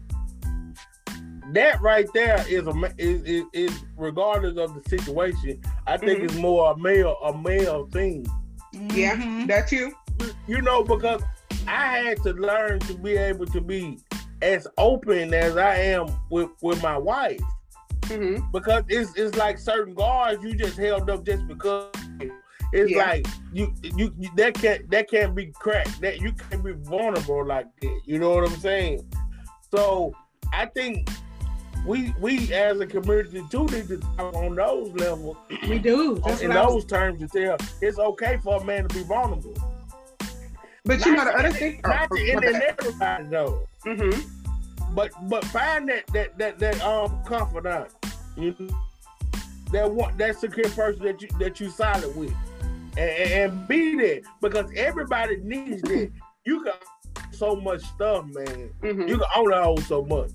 that right there is a is, is, is, regardless of the situation. I think mm-hmm. it's more a male a male thing.
Yeah, mm-hmm. that too.
You know, because I had to learn to be able to be as open as I am with with my wife. Mm-hmm. Because it's it's like certain guards you just held up just because it's yeah. like you, you, you that can't that can't be cracked. That you can't be vulnerable like that. You know what I'm saying? So I think we we as a community too need to talk on those levels.
We do.
That's in those terms to tell it's okay for a man to be vulnerable.
But you know the other thing,
not oh, to end everybody though. Mm-hmm. But but find that that that that um confidant, you know, that one that secure person that you that you solid with, and, and be there because everybody needs that. *laughs* You can so much stuff, man. Mm-hmm. You can only hold so much.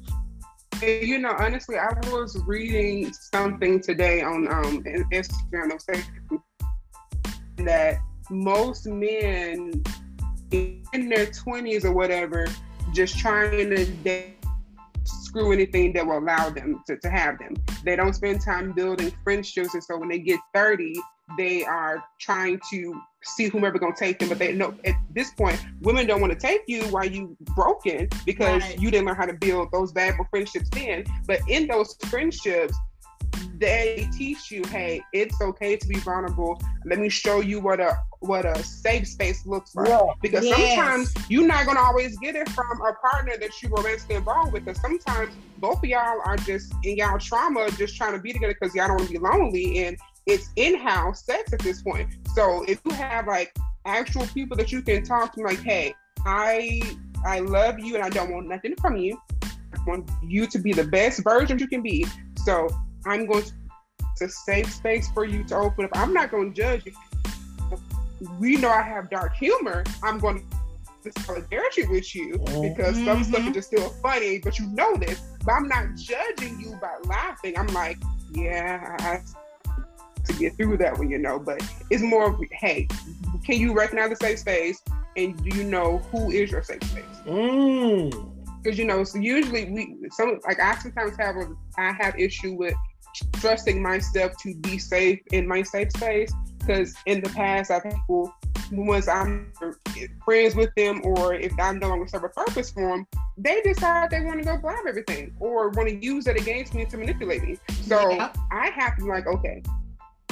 You know, honestly, I was reading something today on um, Instagram that most men in their 20s or whatever just trying to screw anything that will allow them to, to have them. They don't spend time building friendships. And so when they get 30, they are trying to see whomever gonna take them. But they know at this point, women don't want to take you while you broken because right. you didn't learn how to build those valuable friendships then. But in those friendships, they teach you, hey, it's okay to be vulnerable. Let me show you what a what a safe space looks like. Yeah. Because yes. sometimes you're not gonna always get it from a partner that you were romantically involved with. Because sometimes both of y'all are just in y'all trauma, just trying to be together because y'all don't want to be lonely, and it's in-house sex at this point. So if you have like actual people that you can talk to, like, hey, I I love you and I don't want nothing from you. I want you to be the best version you can be. So I'm going to a safe space for you to open up. I'm not going to judge you. We know I have dark humor. I'm going to solidarity with you because mm-hmm. some stuff is just still funny, but you know this. But I'm not judging you by laughing. I'm like, yeah, I to get through that one, you know. But it's more of, hey, can you recognize the safe space, and do you know who is your safe space?
Mm
because you know so usually we some like i sometimes have a i have issue with trusting myself to be safe in my safe space. Because in the past, I've had people, once I'm friends with them or if I'm no longer serve a purpose for them, they decide they want to go grab everything or want to use it against me to manipulate me. So yeah. I have to be like, okay,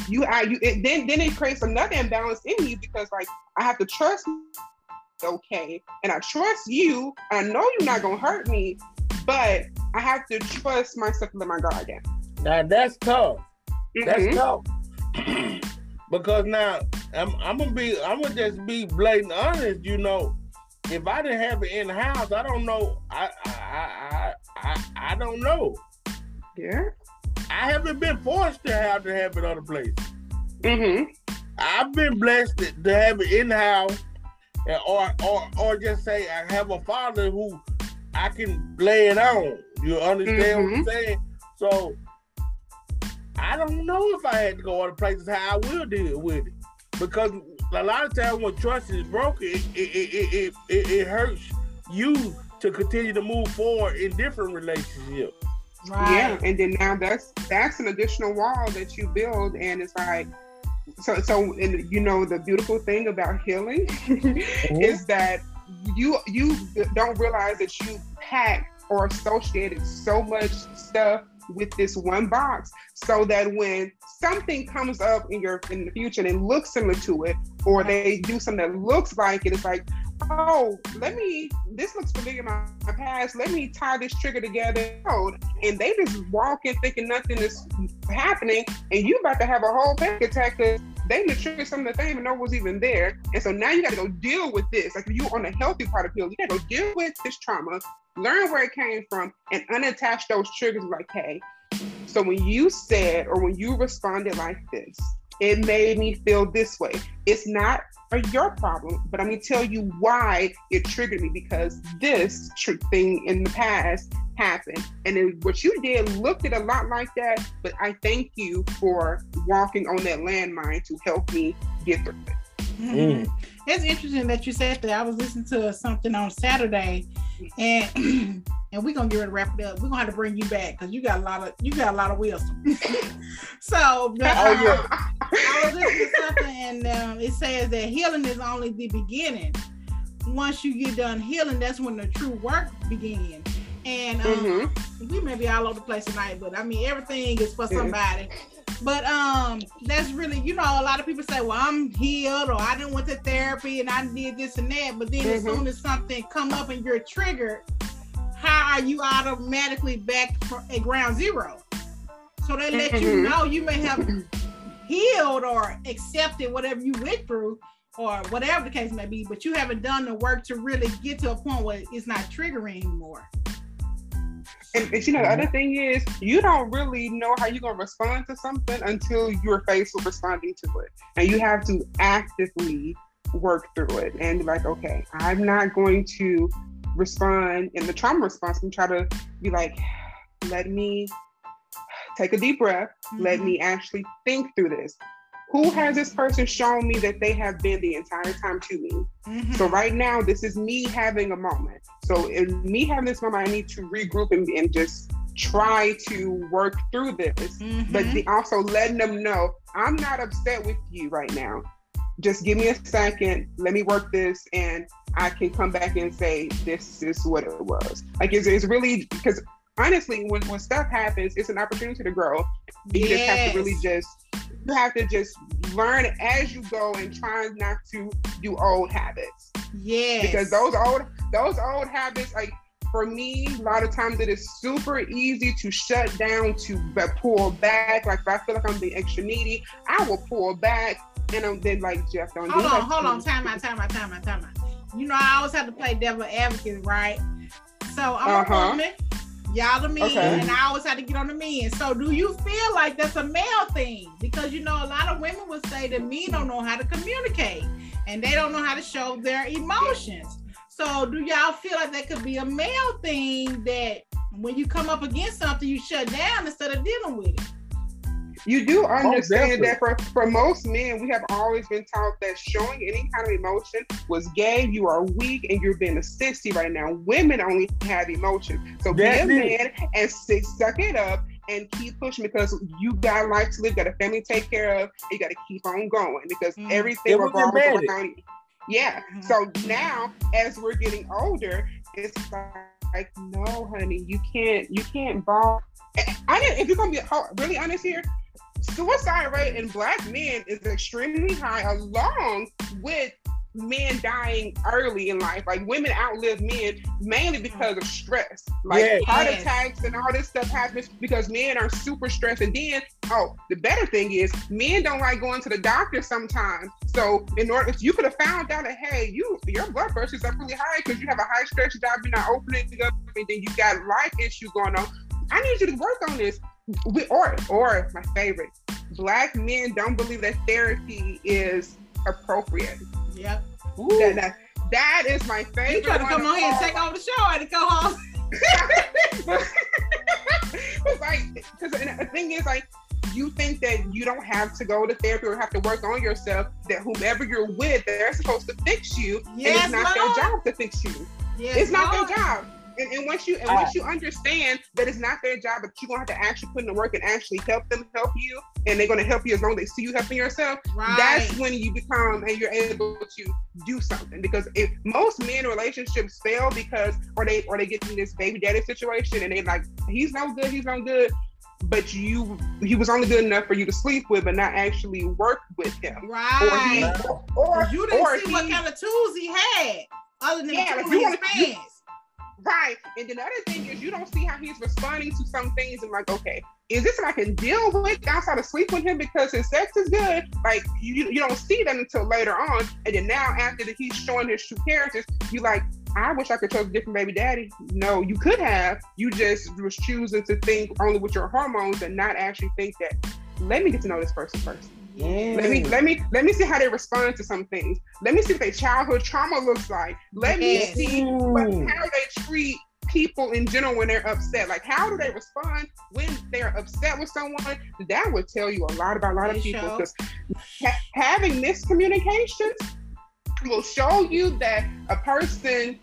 you, I, you, it, then then it creates another imbalance in me because like I have to trust okay, and I trust you. I know you're not gonna hurt me, but I have to trust myself to let my guard down.
Now that's tough. Mm-hmm. That's tough. *clears throat* because now I'm, I'm gonna be I'm gonna just be blatant honest, you know. If I didn't have it in house, I don't know. I I I I, I don't know.
Yeah.
I haven't been forced to have to have it other place.
Mm-hmm.
I've been blessed to have it in house, or or or just say I have a father who I can lay it on. You understand mm-hmm. what I'm mm-hmm. saying? So I don't know if I had to go other places how I will deal with it. Because a lot of times when trust is broken, it, it, it, it, it hurts you to continue to move forward in different relationships.
Right. Yeah, and then now that's that's an additional wall that you build, and it's like so so. And you know the beautiful thing about healing *laughs* mm-hmm. is that you you don't realize that you pack or associated so much stuff with this one box so that when something comes up in your in the future and it looks similar to it or they do something that looks like it it's like oh let me this looks familiar in my, my past let me tie this trigger together. And they just walk in thinking nothing is happening and you about to have a whole panic attack they triggered something that they even know was even there and so now you got to go deal with this like if you on the healthy part of healing you got to go deal with this trauma learn where it came from, and unattach those triggers like, hey, so when you said or when you responded like this, it made me feel this way. It's not your problem, but I'm gonna tell you why it triggered me because this thing in the past happened. And then what you did looked at a lot like that, but I thank you for walking on that landmine to help me get through it.
Mm. It's interesting that you said that. I was listening to something on Saturday and *clears throat* and we're gonna get ready to wrap it up. We're gonna have to bring you back because you got a lot of you got a lot of wisdom. *laughs* so but, oh, yeah. I was listening to something and um, it says that healing is only the beginning. Once you get done healing, that's when the true work begins. And um, mm-hmm. we may be all over the place tonight, but I mean everything is for somebody. But um, that's really, you know, a lot of people say, "Well, I'm healed," or "I didn't went to therapy and I did this and that." But then, mm-hmm. as soon as something come up and you're triggered, how are you automatically back at ground zero? So they let mm-hmm. you know you may have *laughs* healed or accepted whatever you went through, or whatever the case may be, but you haven't done the work to really get to a point where it's not triggering anymore.
And, and you know, the other thing is, you don't really know how you're gonna respond to something until you're faced with responding to it, and you have to actively work through it and be like, okay, I'm not going to respond in the trauma response and try to be like, let me take a deep breath, mm-hmm. let me actually think through this. Who has this person shown me that they have been the entire time to me? Mm-hmm. So right now, this is me having a moment. So in me having this moment, I need to regroup and, and just try to work through this. Mm-hmm. But the, also letting them know I'm not upset with you right now. Just give me a second. Let me work this, and I can come back and say this is what it was. Like it's, it's really because honestly, when when stuff happens, it's an opportunity to grow. You yes. just have to really just you have to just learn as you go and try not to do old habits.
Yeah.
Because those old those old habits, like for me, a lot of times it is super easy to shut down, to pull back. Like if I feel like I'm being extra needy, I will pull back, and I'm then like Jeff, don't
hold
do
on, hold on, time out, time out, time out, time out. You know, I always have to play devil advocate, right? So I'm uh-huh. a woman. Y'all the men, okay. and I always had to get on the men. So, do you feel like that's a male thing? Because you know, a lot of women would say that men don't know how to communicate and they don't know how to show their emotions. So, do y'all feel like that could be a male thing that when you come up against something, you shut down instead of dealing with it?
You do understand that for, for most men, we have always been taught that showing any kind of emotion was gay, you are weak, and you're being a sissy right now. Women only have emotion. So be a man and suck it up and keep pushing because you got life to live, got a family to take care of, you got to keep on going because mm. everything revolves around you. Yeah. Mm-hmm. So now, as we're getting older, it's like, no, honey, you can't, you can't ball. I didn't. If you're gonna be really honest here, suicide rate in black men is extremely high, along with men dying early in life. Like women outlive men mainly because of stress. Like yes. heart attacks and all this stuff happens because men are super stressed. And then, oh, the better thing is men don't like going to the doctor sometimes. So in order, if you could have found out that hey, you your blood pressure is up really high because you have a high stress job, you're not opening up, and then you got life issues going on. I need you to work on this we, or or my favorite, black men don't believe that therapy is appropriate.
Yep.
That, that, that is my favorite.
You try to come on here and take over the show *laughs* and go home.
like because the thing is like you think that you don't have to go to therapy or have to work on yourself that whomever you're with they're supposed to fix you yes, and it's not Lord. their job to fix you yes, it's not Lord. their job and, and once you and once you understand that it's not their job, but you're gonna have to actually put in the work and actually help them help you, and they're gonna help you as long as they see you helping yourself. Right. That's when you become and you're able to do something. Because if most men relationships fail because or they or they get in this baby daddy situation and they're like he's no good, he's no good but you he was only good enough for you to sleep with, but not actually work with him.
Right. Or, he, or, or you didn't or see he, what kind of tools he had other than yeah, the tools like you, you,
Right. And then the other thing is you don't see how he's responding to some things and like, okay, is this something I can deal with outside of sleep with him because his sex is good? Like you, you don't see that until later on. And then now after that he's showing his true characters, you like, I wish I could choose a different baby daddy. No, you could have. You just was choosing to think only with your hormones and not actually think that let me get to know this person first. Let me let me let me see how they respond to some things. Let me see what their childhood trauma looks like. Let yes. me see what, how they treat people in general when they're upset. Like how do they respond when they're upset with someone? That would tell you a lot about a lot of people because ha- having miscommunications will show you that a person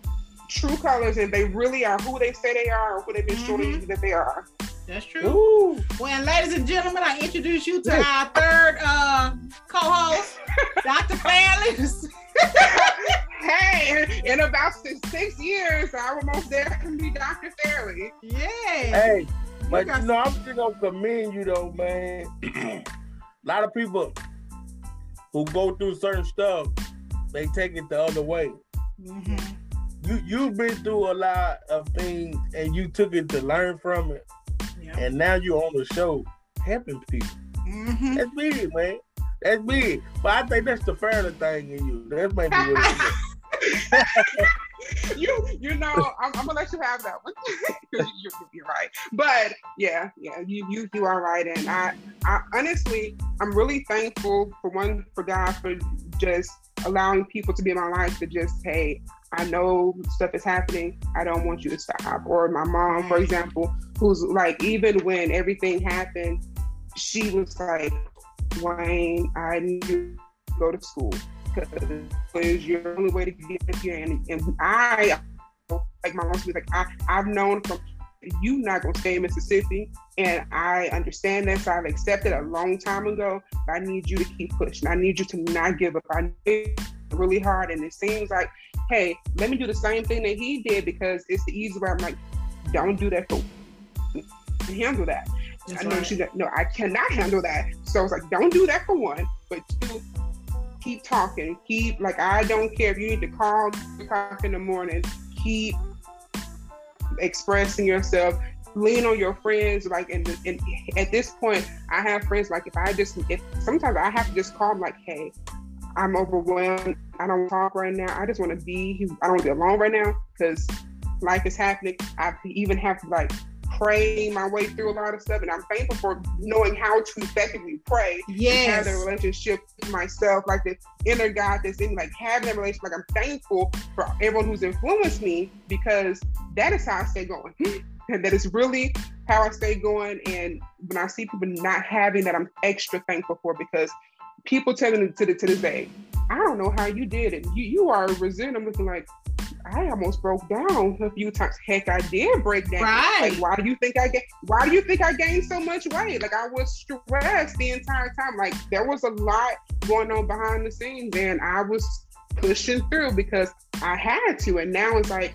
true colors and they really are who they say they are or who they've been mm-hmm. showing you that they are.
That's true. Ooh. Well, ladies and gentlemen, I introduce you to our third uh, co-host, *laughs* Dr. Fairley. *laughs*
hey, in about six, years, I will most definitely be Dr. Fairley.
Yeah.
Hey, but you, you know, I'm just gonna commend you though, man. a lot of people who go through certain stuff, they take it the other way. Mm-hmm. You you've been through a lot of things and you took it to learn from it and now you're on the show helping people. Mm-hmm. That's big, man. That's big. But I think that's the fairer thing in you. That might be what *laughs* *laughs*
you you know I'm, I'm, gonna let you have that one *laughs* because you, you're right. But yeah, yeah, you you you are right, and I I honestly I'm really thankful for one for God for just allowing people to be in my life to just hey I know stuff is happening. I don't want you to stop. Or my mom, for example, who's like, even when everything happened, she was like, Wayne, I need you to go to school because it's your only way to get here. And, and I, like my mom, was like, I, I've known from you not gonna stay in Mississippi, and I understand that. So I've accepted a long time ago. I need you to keep pushing. I need you to not give up. I need really hard, and it seems like, hey, let me do the same thing that he did because it's the easy way. I'm like, don't do that for handle that. That's I know right. she's like, no, I cannot handle that. So I was like, don't do that for one, but two, keep talking. Keep like I don't care if you need to call talk in the morning. Keep expressing yourself. Lean on your friends. Like and, and at this point, I have friends. Like if I just if sometimes I have to just call them like, hey, I'm overwhelmed. I don't talk right now. I just want to be. I don't want to be alone right now because life is happening. I even have to like pray my way through a lot of stuff, and I'm thankful for knowing how to effectively pray.
Yes.
Have a relationship with myself, like the inner God that's in, like having a relationship. Like I'm thankful for everyone who's influenced me because that is how I stay going. *laughs* and that is really how I stay going. And when I see people not having that, I'm extra thankful for because people telling me to, the, to this day, I don't know how you did it. You you are resilient. I'm looking like, I almost broke down a few times. Heck, I did break down.
Right.
Like, why do you think I get? Why do you think I gained so much weight? Like, I was stressed the entire time. Like, there was a lot going on behind the scenes, and I was pushing through because I had to. And now it's like,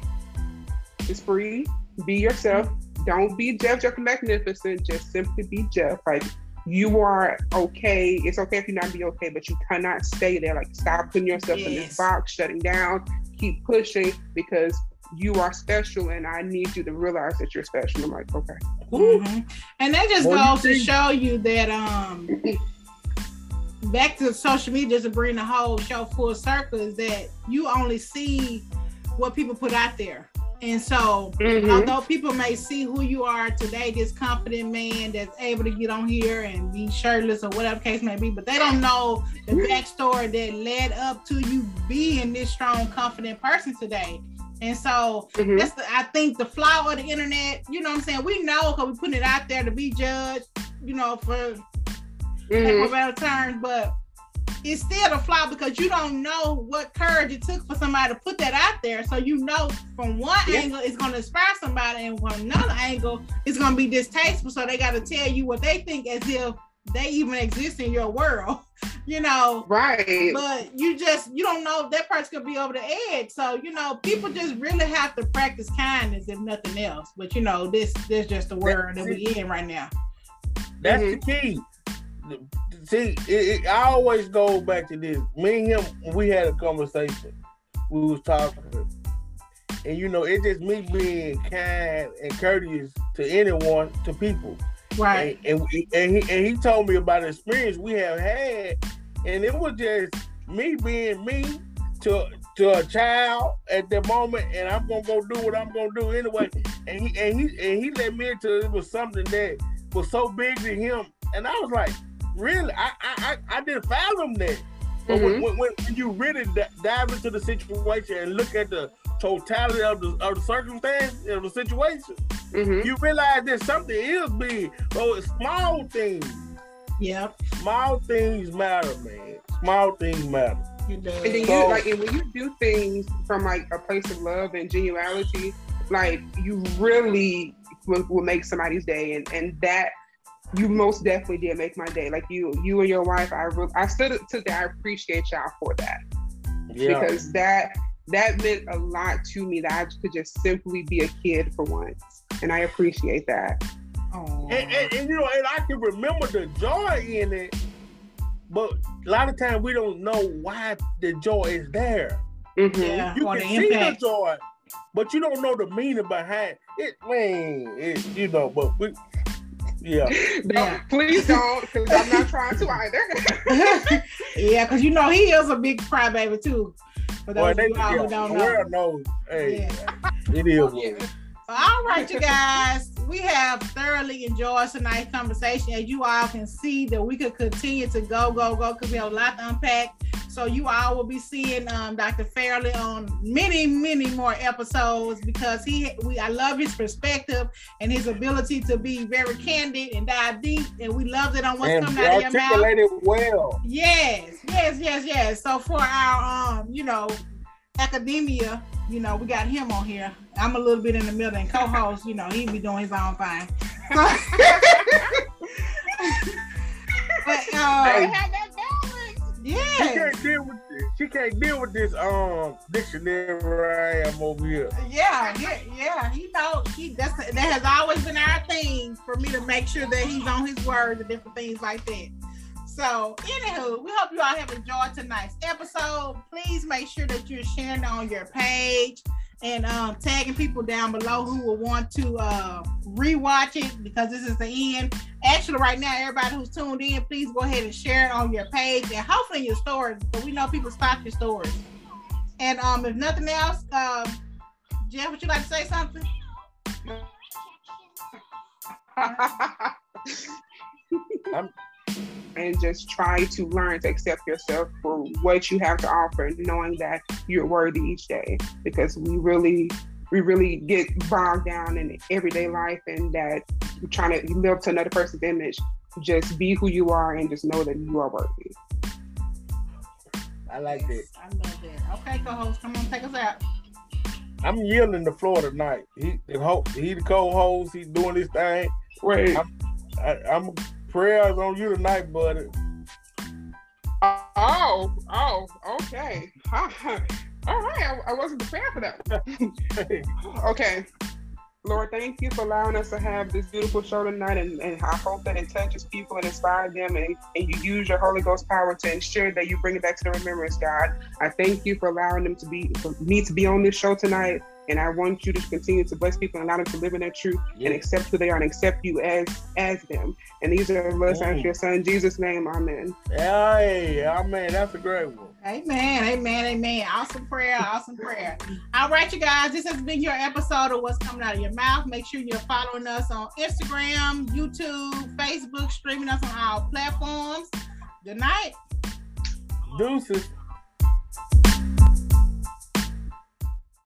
just breathe, be yourself. Don't be Jeff Jeff Magnificent. Just simply be Jeff. Like, you are okay. It's okay if you not be okay, but you cannot stay there. Like, stop putting yourself yes. in this box, shutting down keep pushing because you are special and I need you to realize that you're special. I'm like, okay.
Mm-hmm. And that just what goes to show you that um back to social media just to bring the whole show full circle is that you only see what people put out there. And so, mm-hmm. although people may see who you are today, this confident man that's able to get on here and be shirtless or whatever case may be, but they don't know the backstory that led up to you being this strong, confident person today. And so mm-hmm. that's the, I think the flaw of the internet, you know what I'm saying? We know because we putting it out there to be judged, you know, for mm-hmm. better terms, but it's still a flaw because you don't know what courage it took for somebody to put that out there. So you know from one yeah. angle it's going to inspire somebody, and from another angle it's going to be distasteful. So they got to tell you what they think as if they even exist in your world, *laughs* you know.
Right.
But you just you don't know if that person could be over the edge. So you know, people just really have to practice kindness if nothing else. But you know, this this just the world that we in right now.
That's mm-hmm. the key see, it, it, I always go back to this. Me and him, we had a conversation. We was talking, and you know, it's just me being kind and courteous to anyone, to people.
Right.
And, and, and he and he told me about an experience we have had, and it was just me being me to to a child at the moment, and I'm gonna go do what I'm gonna do anyway. And he and he and he let me into it was something that was so big to him, and I was like, really, I I I, didn't fathom that. But mm-hmm. when, when, when, you really d- dive into the situation and look at the totality of the of the circumstance of the situation, mm-hmm. you realize that something is big. So it's small things.
Yeah.
Small things matter, man. Small things matter.
And then so, you like, and when you do things from like a place of love and genuality, like you really will, will make somebody's day, and and that you most definitely did make my day. Like you, you and your wife, I re- I stood to that. I appreciate y'all for that. Yeah. Because that that meant a lot to me that I could just simply be a kid for once, and I appreciate that.
And, and, and, you know, and I can remember the joy in it, but a lot of times we don't know why the joy is there.
Mm-hmm. Yeah,
you can the see impact. the joy, but you don't know the meaning behind it. Man, it, you know, but we yeah. *laughs*
yeah. Please don't, because I'm not trying to either. *laughs*
yeah, because you know he is a big crybaby too. For
Boy,
those
they,
of you all
yeah,
who don't
the
know.
world knows. Hey,
Yeah.
it is. What
Yeah.
it is.
All right, you *laughs* guys, we have thoroughly enjoyed tonight's conversation. As you all can see, that we could continue to go, go, go, because we have a lot to unpack. So you all will be seeing um, Dr. Fairley on many, many more episodes because he, we, I love his perspective and his ability to be very candid and dive deep, and we love it on what's
And
coming out of your mouth.
articulate it well.
Yes, yes, yes, yes. So for our um, you know, academia, you know, we got him on here. I'm a little bit in the middle and co-host, you know, he be doing his own thing. *laughs* but uh
Hey.
balance.
She can't deal with this. She can't deal with this um dictionary I am over here.
Yeah, yeah, yeah. He know he that's that has always been our thing for me to make sure that he's on his word and different things like that. So, anywho, we hope you all have enjoyed tonight's episode. Please make sure that you're sharing on your page and um, tagging people down below who will want to uh, rewatch it because this is the end. Actually, right now, everybody who's tuned in, please go ahead and share it on your page and hopefully your stories. But we know people stock your stories. And um, if nothing else, um, Jeff, would you like to say something? *laughs*
and just try to learn to accept yourself for what you have to offer, knowing that you're worthy each day. Because we really, we really get bogged down in everyday life, and that trying to live to another person's image. Just be who you are, and just know that you are worthy.
I like that.
I love that. Okay, co-host, come on, take us out.
I'm yielding the floor tonight. He the ho- he the co-host. He's doing his thing.
Wait.
I, I'm prayers on you tonight, buddy.
Oh, oh, okay. *laughs* All right, I, I wasn't prepared for that. *laughs* Okay. Lord, thank you for allowing us to have this beautiful show tonight. And, and I hope that it touches people and inspires them. And, and you use your Holy Ghost power to ensure that you bring it back to the remembrance, God. I thank you for allowing them to be, for me to be on this show tonight. And I want you to continue to bless people and allow them to live in their truth and accept who they are and accept you as as them. And these are the blessings in mm. your son, Jesus' name. Amen.
Hey, man, that's a great one.
Amen, amen, amen. Awesome prayer, awesome prayer. All right, you guys, this has been your episode of What's Coming Out of Your Mouth. Make sure you're following us on Instagram, YouTube, Facebook, streaming us on our platforms. Good night.
Deuces.